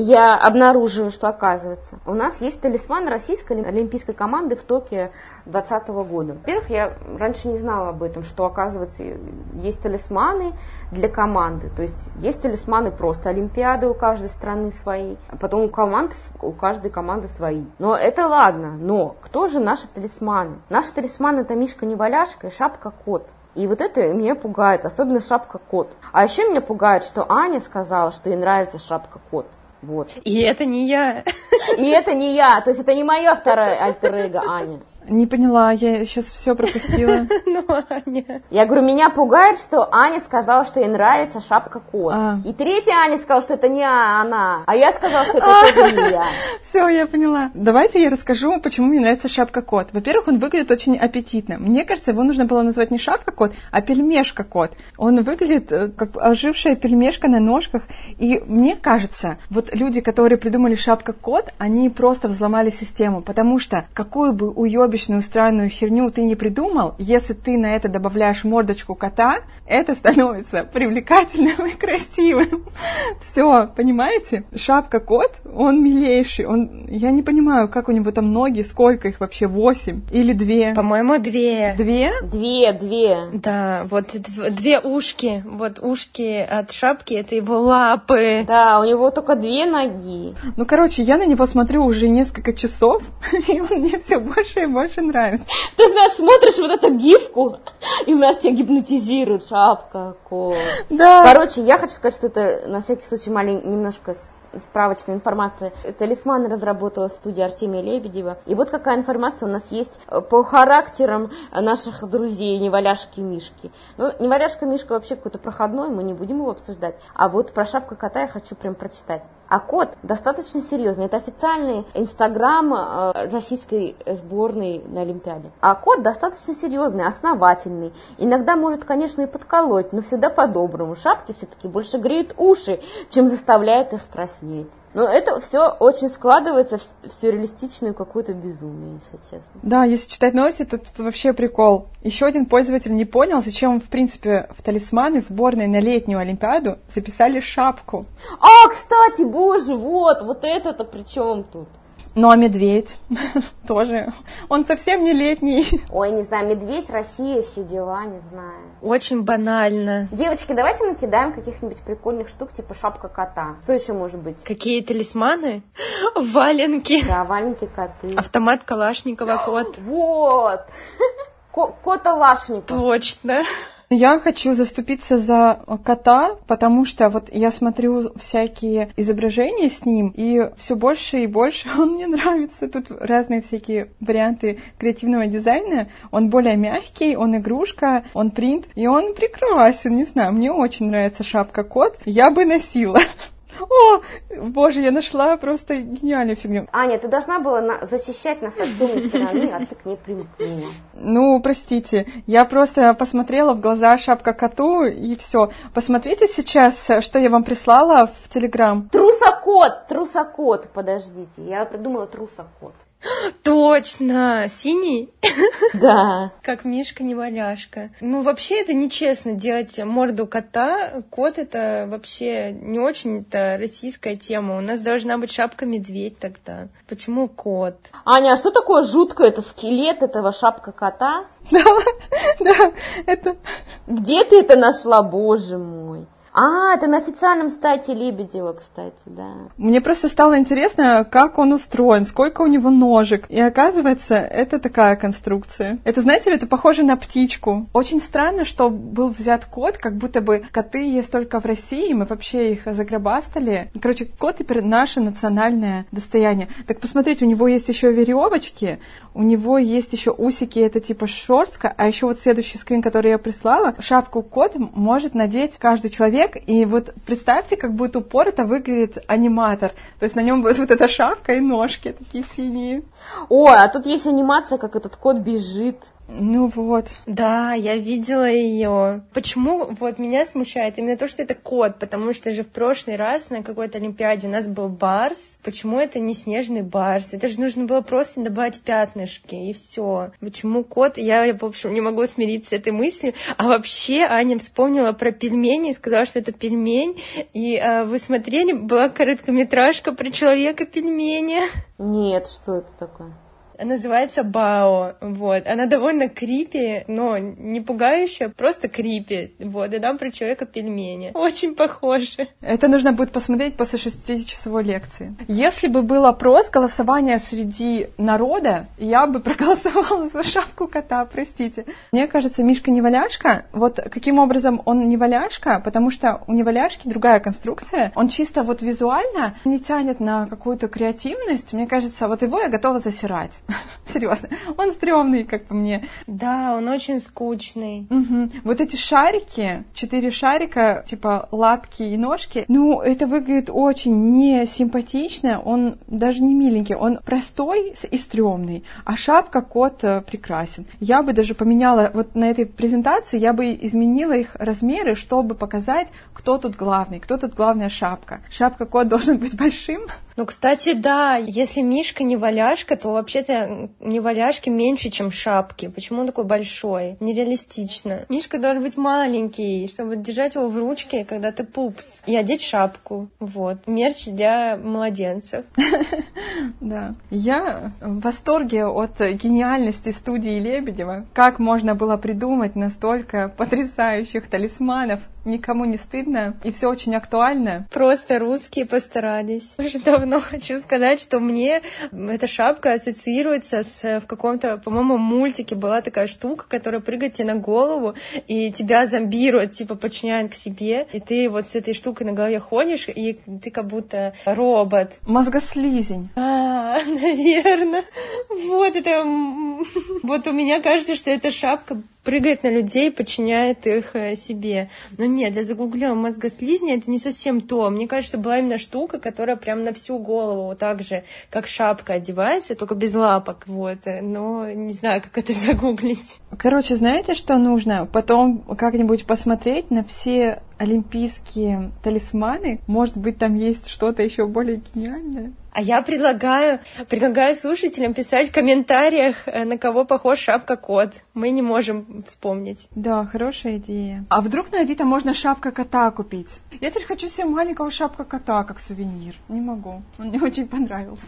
я обнаруживаю, что оказывается, у нас есть талисман российской олимпийской команды в Токио 2020 года. Во-первых, я раньше не знала об этом, что оказывается есть талисманы для команды. То есть есть талисманы просто Олимпиады у каждой страны свои, а потом у команды, у каждой команды свои. Но это ладно, но кто же наши талисманы? Наши талисманы это Мишка Неваляшка и Шапка Кот. И вот это меня пугает, особенно шапка кот. А еще меня пугает, что Аня сказала, что ей нравится шапка кот. Вот. И это не я. И это не я. То есть это не моя вторая альтер Аня. Не поняла, я сейчас все пропустила. Ну, Аня. Я говорю, меня пугает, что Аня сказала, что ей нравится шапка кот. А. И третья Аня сказала, что это не она. А я сказала, что это тоже не я. Все, я поняла. Давайте я расскажу, почему мне нравится шапка кот. Во-первых, он выглядит очень аппетитно. Мне кажется, его нужно было назвать не шапка кот, а пельмешка кот. Он выглядит э, как ожившая пельмешка на ножках. И мне кажется, вот люди, которые придумали шапка кот, они просто взломали систему, потому что какую бы уебищную чудовищную странную херню ты не придумал, если ты на это добавляешь мордочку кота, это становится привлекательным и красивым. Все, понимаете? Шапка кот, он милейший. Он, я не понимаю, как у него там ноги, сколько их вообще, восемь или две? По-моему, две. Две? Две, две. Да, вот две ушки. Вот ушки от шапки, это его лапы. Да, у него только две ноги. Ну, короче, я на него смотрю уже несколько часов, и он мне все больше и больше больше нравится. Ты знаешь, смотришь вот эту гифку, и, знаешь, тебя гипнотизирует шапка, кот. Да. Короче, я хочу сказать, что это на всякий случай маленький, немножко справочной информации. Талисман разработала студия Артемия Лебедева. И вот какая информация у нас есть э, по характерам наших друзей Неваляшки и Мишки. Ну, Неваляшка Мишка вообще какой-то проходной, мы не будем его обсуждать. А вот про шапку кота я хочу прям прочитать. А кот достаточно серьезный. Это официальный инстаграм э, российской сборной на Олимпиаде. А кот достаточно серьезный, основательный. Иногда может, конечно, и подколоть, но всегда по-доброму. Шапки все-таки больше греют уши, чем заставляют их краснеть. Но это все очень складывается в сюрреалистичную какую-то безумие, если честно. Да, если читать новости, то тут вообще прикол. Еще один пользователь не понял, зачем, в принципе, в талисманы сборной на летнюю Олимпиаду записали шапку. А, кстати, боже, вот, вот это-то при чем тут? Ну а медведь тоже. Он совсем не летний. Ой, не знаю, медведь, Россия, все дела, не знаю. Очень банально. Девочки, давайте накидаем каких-нибудь прикольных штук, типа шапка кота. Что еще может быть? Какие талисманы? Валенки. Да, валенки коты. Автомат Калашникова кот. Вот. Кот Алашников. Точно. Я хочу заступиться за кота, потому что вот я смотрю всякие изображения с ним, и все больше и больше он мне нравится. Тут разные всякие варианты креативного дизайна. Он более мягкий, он игрушка, он принт, и он прекрасен, не знаю, мне очень нравится шапка кот. Я бы носила. О, боже, я нашла просто гениальную фигню. Аня, ты должна была на... защищать нас от темной стороны, а ты к ней примкнула. Ну, простите, я просто посмотрела в глаза шапка коту и все. Посмотрите сейчас, что я вам прислала в Телеграм. Трусокот, трусокот, подождите, я придумала трусокот. Точно! Синий? Да. Как Мишка неваляшка. Ну, вообще это нечестно делать морду кота. Кот — это вообще не очень-то российская тема. У нас должна быть шапка-медведь тогда. Почему кот? Аня, а что такое жуткое? Это скелет этого шапка кота? Да, да, это... Где ты это нашла, боже мой? А, это на официальном сайте Лебедева, кстати, да. Мне просто стало интересно, как он устроен, сколько у него ножек. И оказывается, это такая конструкция. Это, знаете ли, это похоже на птичку. Очень странно, что был взят кот, как будто бы коты есть только в России, мы вообще их загробастали. Короче, кот теперь наше национальное достояние. Так посмотрите, у него есть еще веревочки, у него есть еще усики, это типа шорстка, а еще вот следующий скрин, который я прислала, шапку кот может надеть каждый человек, и вот представьте, как будет упор это выглядит аниматор. То есть на нем будет вот эта шапка и ножки такие синие. О, а тут есть анимация, как этот кот бежит. Ну вот. Да, я видела ее. Почему вот меня смущает именно то, что это кот, потому что же в прошлый раз на какой-то Олимпиаде у нас был барс. Почему это не снежный барс? Это же нужно было просто добавить пятнышки и все. Почему кот? Я, в общем, не могу смириться с этой мыслью. А вообще Аня вспомнила про пельмени и сказала, что это пельмень. И а, вы смотрели, была короткометражка про человека-пельменя. Нет, что это такое? Называется Бао, вот. Она довольно крипи, но не пугающая, просто крипи, вот. И там про человека пельмени. Очень похоже. Это нужно будет посмотреть после шестичасовой лекции. Если бы был опрос голосования среди народа, я бы проголосовала за шапку кота, простите. Мне кажется, Мишка неваляшка, вот каким образом он неваляшка, потому что у неваляшки другая конструкция, он чисто вот визуально не тянет на какую-то креативность, мне кажется, вот его я готова засирать. Серьезно. Он стрёмный, как по мне. Да, он очень скучный. Угу. Вот эти шарики, четыре шарика, типа лапки и ножки, ну, это выглядит очень не симпатично, он даже не миленький, он простой и стрёмный, а шапка кот э, прекрасен. Я бы даже поменяла, вот на этой презентации я бы изменила их размеры, чтобы показать, кто тут главный, кто тут главная шапка. Шапка кот должен быть большим, ну, кстати, да, если Мишка не валяшка, то вообще-то не валяшки меньше, чем шапки. Почему он такой большой? Нереалистично. Мишка должен быть маленький, чтобы держать его в ручке, когда ты пупс, и одеть шапку. Вот. Мерч для младенцев. Да. Я в восторге от гениальности студии Лебедева. Как можно было придумать настолько потрясающих талисманов? Никому не стыдно, и все очень актуально. Просто русские постарались. Уже давно хочу сказать, что мне эта шапка ассоциируется с в каком-то, по-моему, мультике была такая штука, которая прыгает тебе на голову и тебя зомбирует, типа подчиняет к себе, и ты вот с этой штукой на голове ходишь, и ты как будто робот. Мозгослизень. А, наверное. Вот это... Вот у меня кажется, что эта шапка прыгает на людей, подчиняет их э, себе. Но нет, я загуглила мозгослизни, это не совсем то. Мне кажется, была именно штука, которая прям на всю голову, вот так же, как шапка одевается, только без лапок, вот. Но не знаю, как это загуглить. Короче, знаете, что нужно? Потом как-нибудь посмотреть на все олимпийские талисманы. Может быть, там есть что-то еще более гениальное? А я предлагаю, предлагаю слушателям писать в комментариях, э, на кого похож шапка кот. Мы не можем вспомнить. Да, хорошая идея. А вдруг на Авито можно шапка кота купить? Я теперь хочу себе маленького шапка кота как сувенир. Не могу. Он мне очень понравился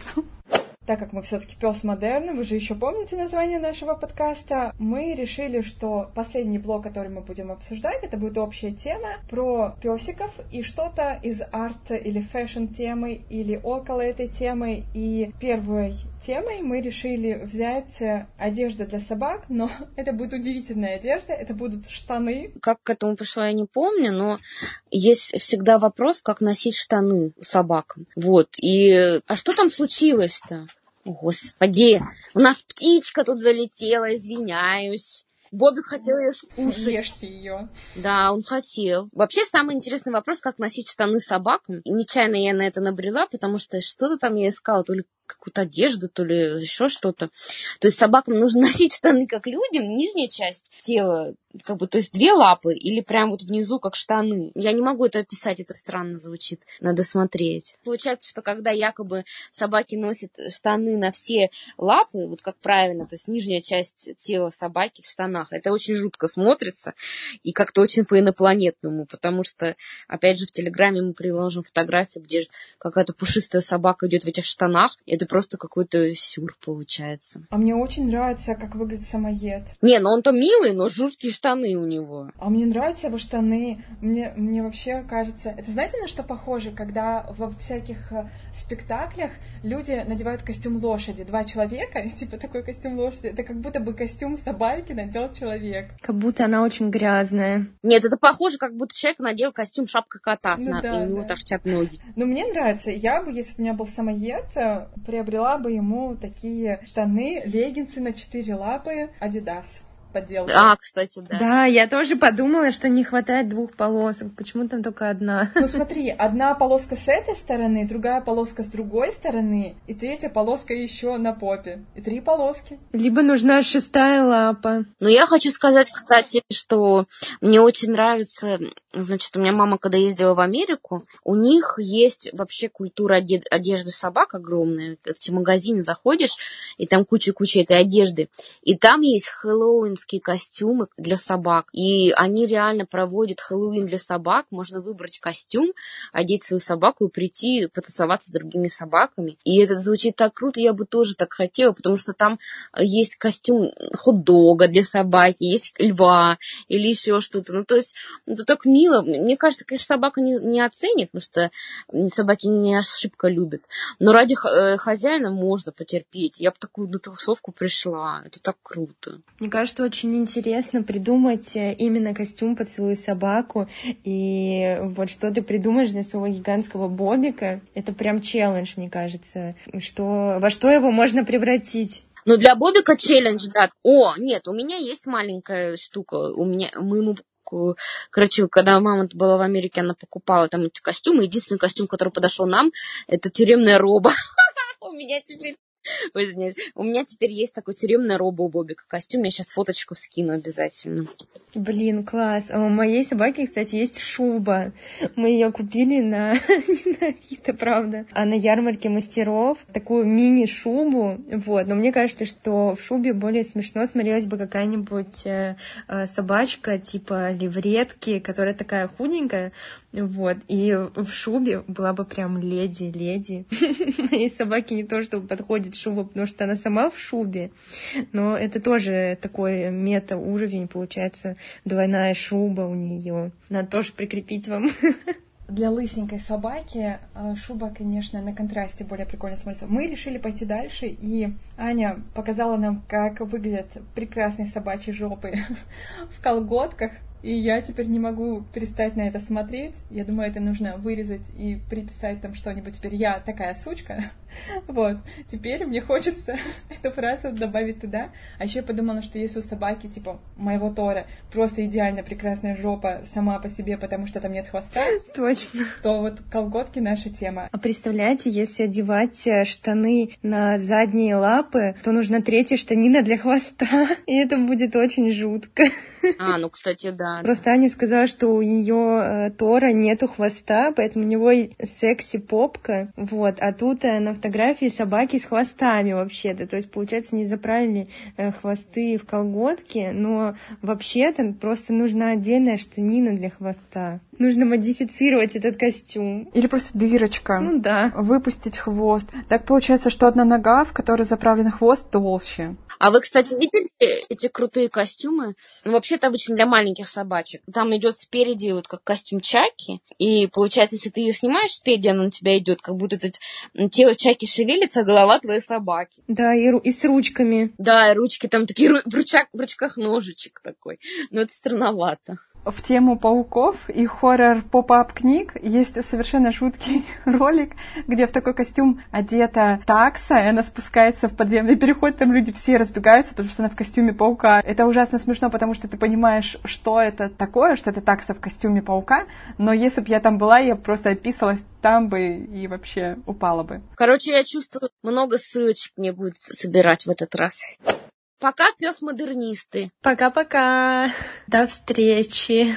так как мы все-таки пес модерн, вы же еще помните название нашего подкаста, мы решили, что последний блок, который мы будем обсуждать, это будет общая тема про песиков и что-то из арт или fashion темы или около этой темы. И первой темой мы решили взять одежду для собак, но это будет удивительная одежда, это будут штаны. Как к этому пришло, я не помню, но есть всегда вопрос, как носить штаны собакам. Вот. И а что там случилось-то? Господи, у нас птичка тут залетела, извиняюсь. Бобик хотел ее скушать. Ешьте ее. Да, он хотел. Вообще, самый интересный вопрос, как носить штаны собакам. Нечаянно я на это набрела, потому что что-то там я искала, то ли какую-то одежду, то ли еще что-то. То есть собакам нужно носить штаны, как людям, нижняя часть тела, как бы, то есть две лапы или прям вот внизу, как штаны. Я не могу это описать, это странно звучит, надо смотреть. Получается, что когда якобы собаки носят штаны на все лапы, вот как правильно, то есть нижняя часть тела собаки в штанах, это очень жутко смотрится и как-то очень по-инопланетному, потому что, опять же, в Телеграме мы приложим фотографию, где какая-то пушистая собака идет в этих штанах, это просто какой-то сюр получается. А мне очень нравится, как выглядит самоед. Не, ну он-то милый, но жуткие штаны у него. А мне нравятся его штаны. Мне, мне вообще кажется... Это знаете, на что похоже? Когда во всяких э, спектаклях люди надевают костюм лошади. Два человека, типа такой костюм лошади. Это как будто бы костюм собаки надел человек. Как будто она очень грязная. Нет, это похоже, как будто человек надел костюм шапка кота, Ну на- да, и у него да. торчат ноги. Но мне нравится. Я бы, если бы у меня был самоед, э, приобрела бы ему такие штаны, леггинсы на четыре лапы, Adidas подделка. А, кстати, да. Да, я тоже подумала, что не хватает двух полосок. Почему там только одна? Ну смотри, одна полоска с этой стороны, другая полоска с другой стороны, и третья полоска еще на попе. И три полоски. Либо нужна шестая лапа. Но я хочу сказать, кстати, что мне очень нравится, значит, у меня мама, когда ездила в Америку, у них есть вообще культура оде- одежды собак огромная. В эти магазины заходишь, и там куча-куча этой одежды. И там есть хэллоуинские костюмы для собак. И они реально проводят Хэллоуин для собак. Можно выбрать костюм, одеть свою собаку и прийти потусоваться с другими собаками. И это звучит так круто, я бы тоже так хотела, потому что там есть костюм хот-дога для собаки, есть льва или еще что-то. Ну, то есть, это так мило. Мне кажется, конечно, собака не, не оценит, потому что собаки не ошибка любят. Но ради э, хозяина можно потерпеть. Я бы такую на тусовку пришла. Это так круто. Мне кажется, очень интересно придумать э, именно костюм под свою собаку. И вот что ты придумаешь для своего гигантского бобика, это прям челлендж, мне кажется. Что, во что его можно превратить? Ну, для Бобика челлендж, да. О, нет, у меня есть маленькая штука. У меня, мы ему Короче, когда мама была в Америке, она покупала там эти костюмы. Единственный костюм, который подошел нам, это тюремная роба. У меня теперь... У меня теперь есть такой тюремная роба у Бобика костюм. Я сейчас фоточку скину обязательно. Блин, класс. А у моей собаки, кстати, есть шуба. Мы ее купили на, на Авито, правда, а на ярмарке мастеров. Такую мини-шубу. Вот. Но мне кажется, что в шубе более смешно смотрелась бы какая-нибудь э, э, собачка типа левретки, которая такая худенькая. Вот. И в шубе была бы прям леди-леди. Моей собаке не то, чтобы подходит шуба, потому что она сама в шубе. Но это тоже такой мета-уровень, получается, двойная шуба у нее. Надо тоже прикрепить вам. Для лысенькой собаки э, шуба, конечно, на контрасте более прикольно смотрится. Мы решили пойти дальше, и Аня показала нам, как выглядят прекрасные собачьи жопы в колготках. И я теперь не могу перестать на это смотреть. Я думаю, это нужно вырезать и приписать там что-нибудь. Теперь я такая сучка. Вот. Теперь мне хочется эту фразу добавить туда. А еще я подумала, что если у собаки, типа моего Тора, просто идеально прекрасная жопа сама по себе, потому что там нет хвоста, Точно. то вот колготки наша тема. А представляете, если одевать э, штаны на задние лапы, то нужна третья штанина для хвоста. И это будет очень жутко. А, ну, кстати, да. Просто Аня сказала, что у ее Тора нету хвоста, поэтому у него и секси-попка. Вот. А тут э, на фотографии собаки с хвостами вообще-то. То есть, получается, не заправили э, хвосты в колготки, но вообще-то просто нужна отдельная штанина для хвоста. Нужно модифицировать этот костюм. Или просто дырочка. Ну да. Выпустить хвост. Так получается, что одна нога, в которой заправлен хвост, толще. А вы, кстати, видели эти крутые костюмы? Ну, вообще, это обычно для маленьких собачек. Там идет спереди вот как костюм Чаки. И получается, если ты ее снимаешь спереди, она на тебя идет, как будто это тело Чаки шевелится, а голова твоей собаки. Да, и, и с ручками. Да, и ручки там такие в, ручак, в ручках ножичек такой. Но это странновато. В тему пауков и хоррор поп-ап книг есть совершенно жуткий ролик, где в такой костюм одета такса, и она спускается в подземный переход, там люди все разбегаются, потому что она в костюме паука. Это ужасно смешно, потому что ты понимаешь, что это такое, что это такса в костюме паука, но если бы я там была, я просто описалась там бы и вообще упала бы. Короче, я чувствую, много ссылочек мне будет собирать в этот раз. Пока, пес модернисты. Пока-пока. До встречи.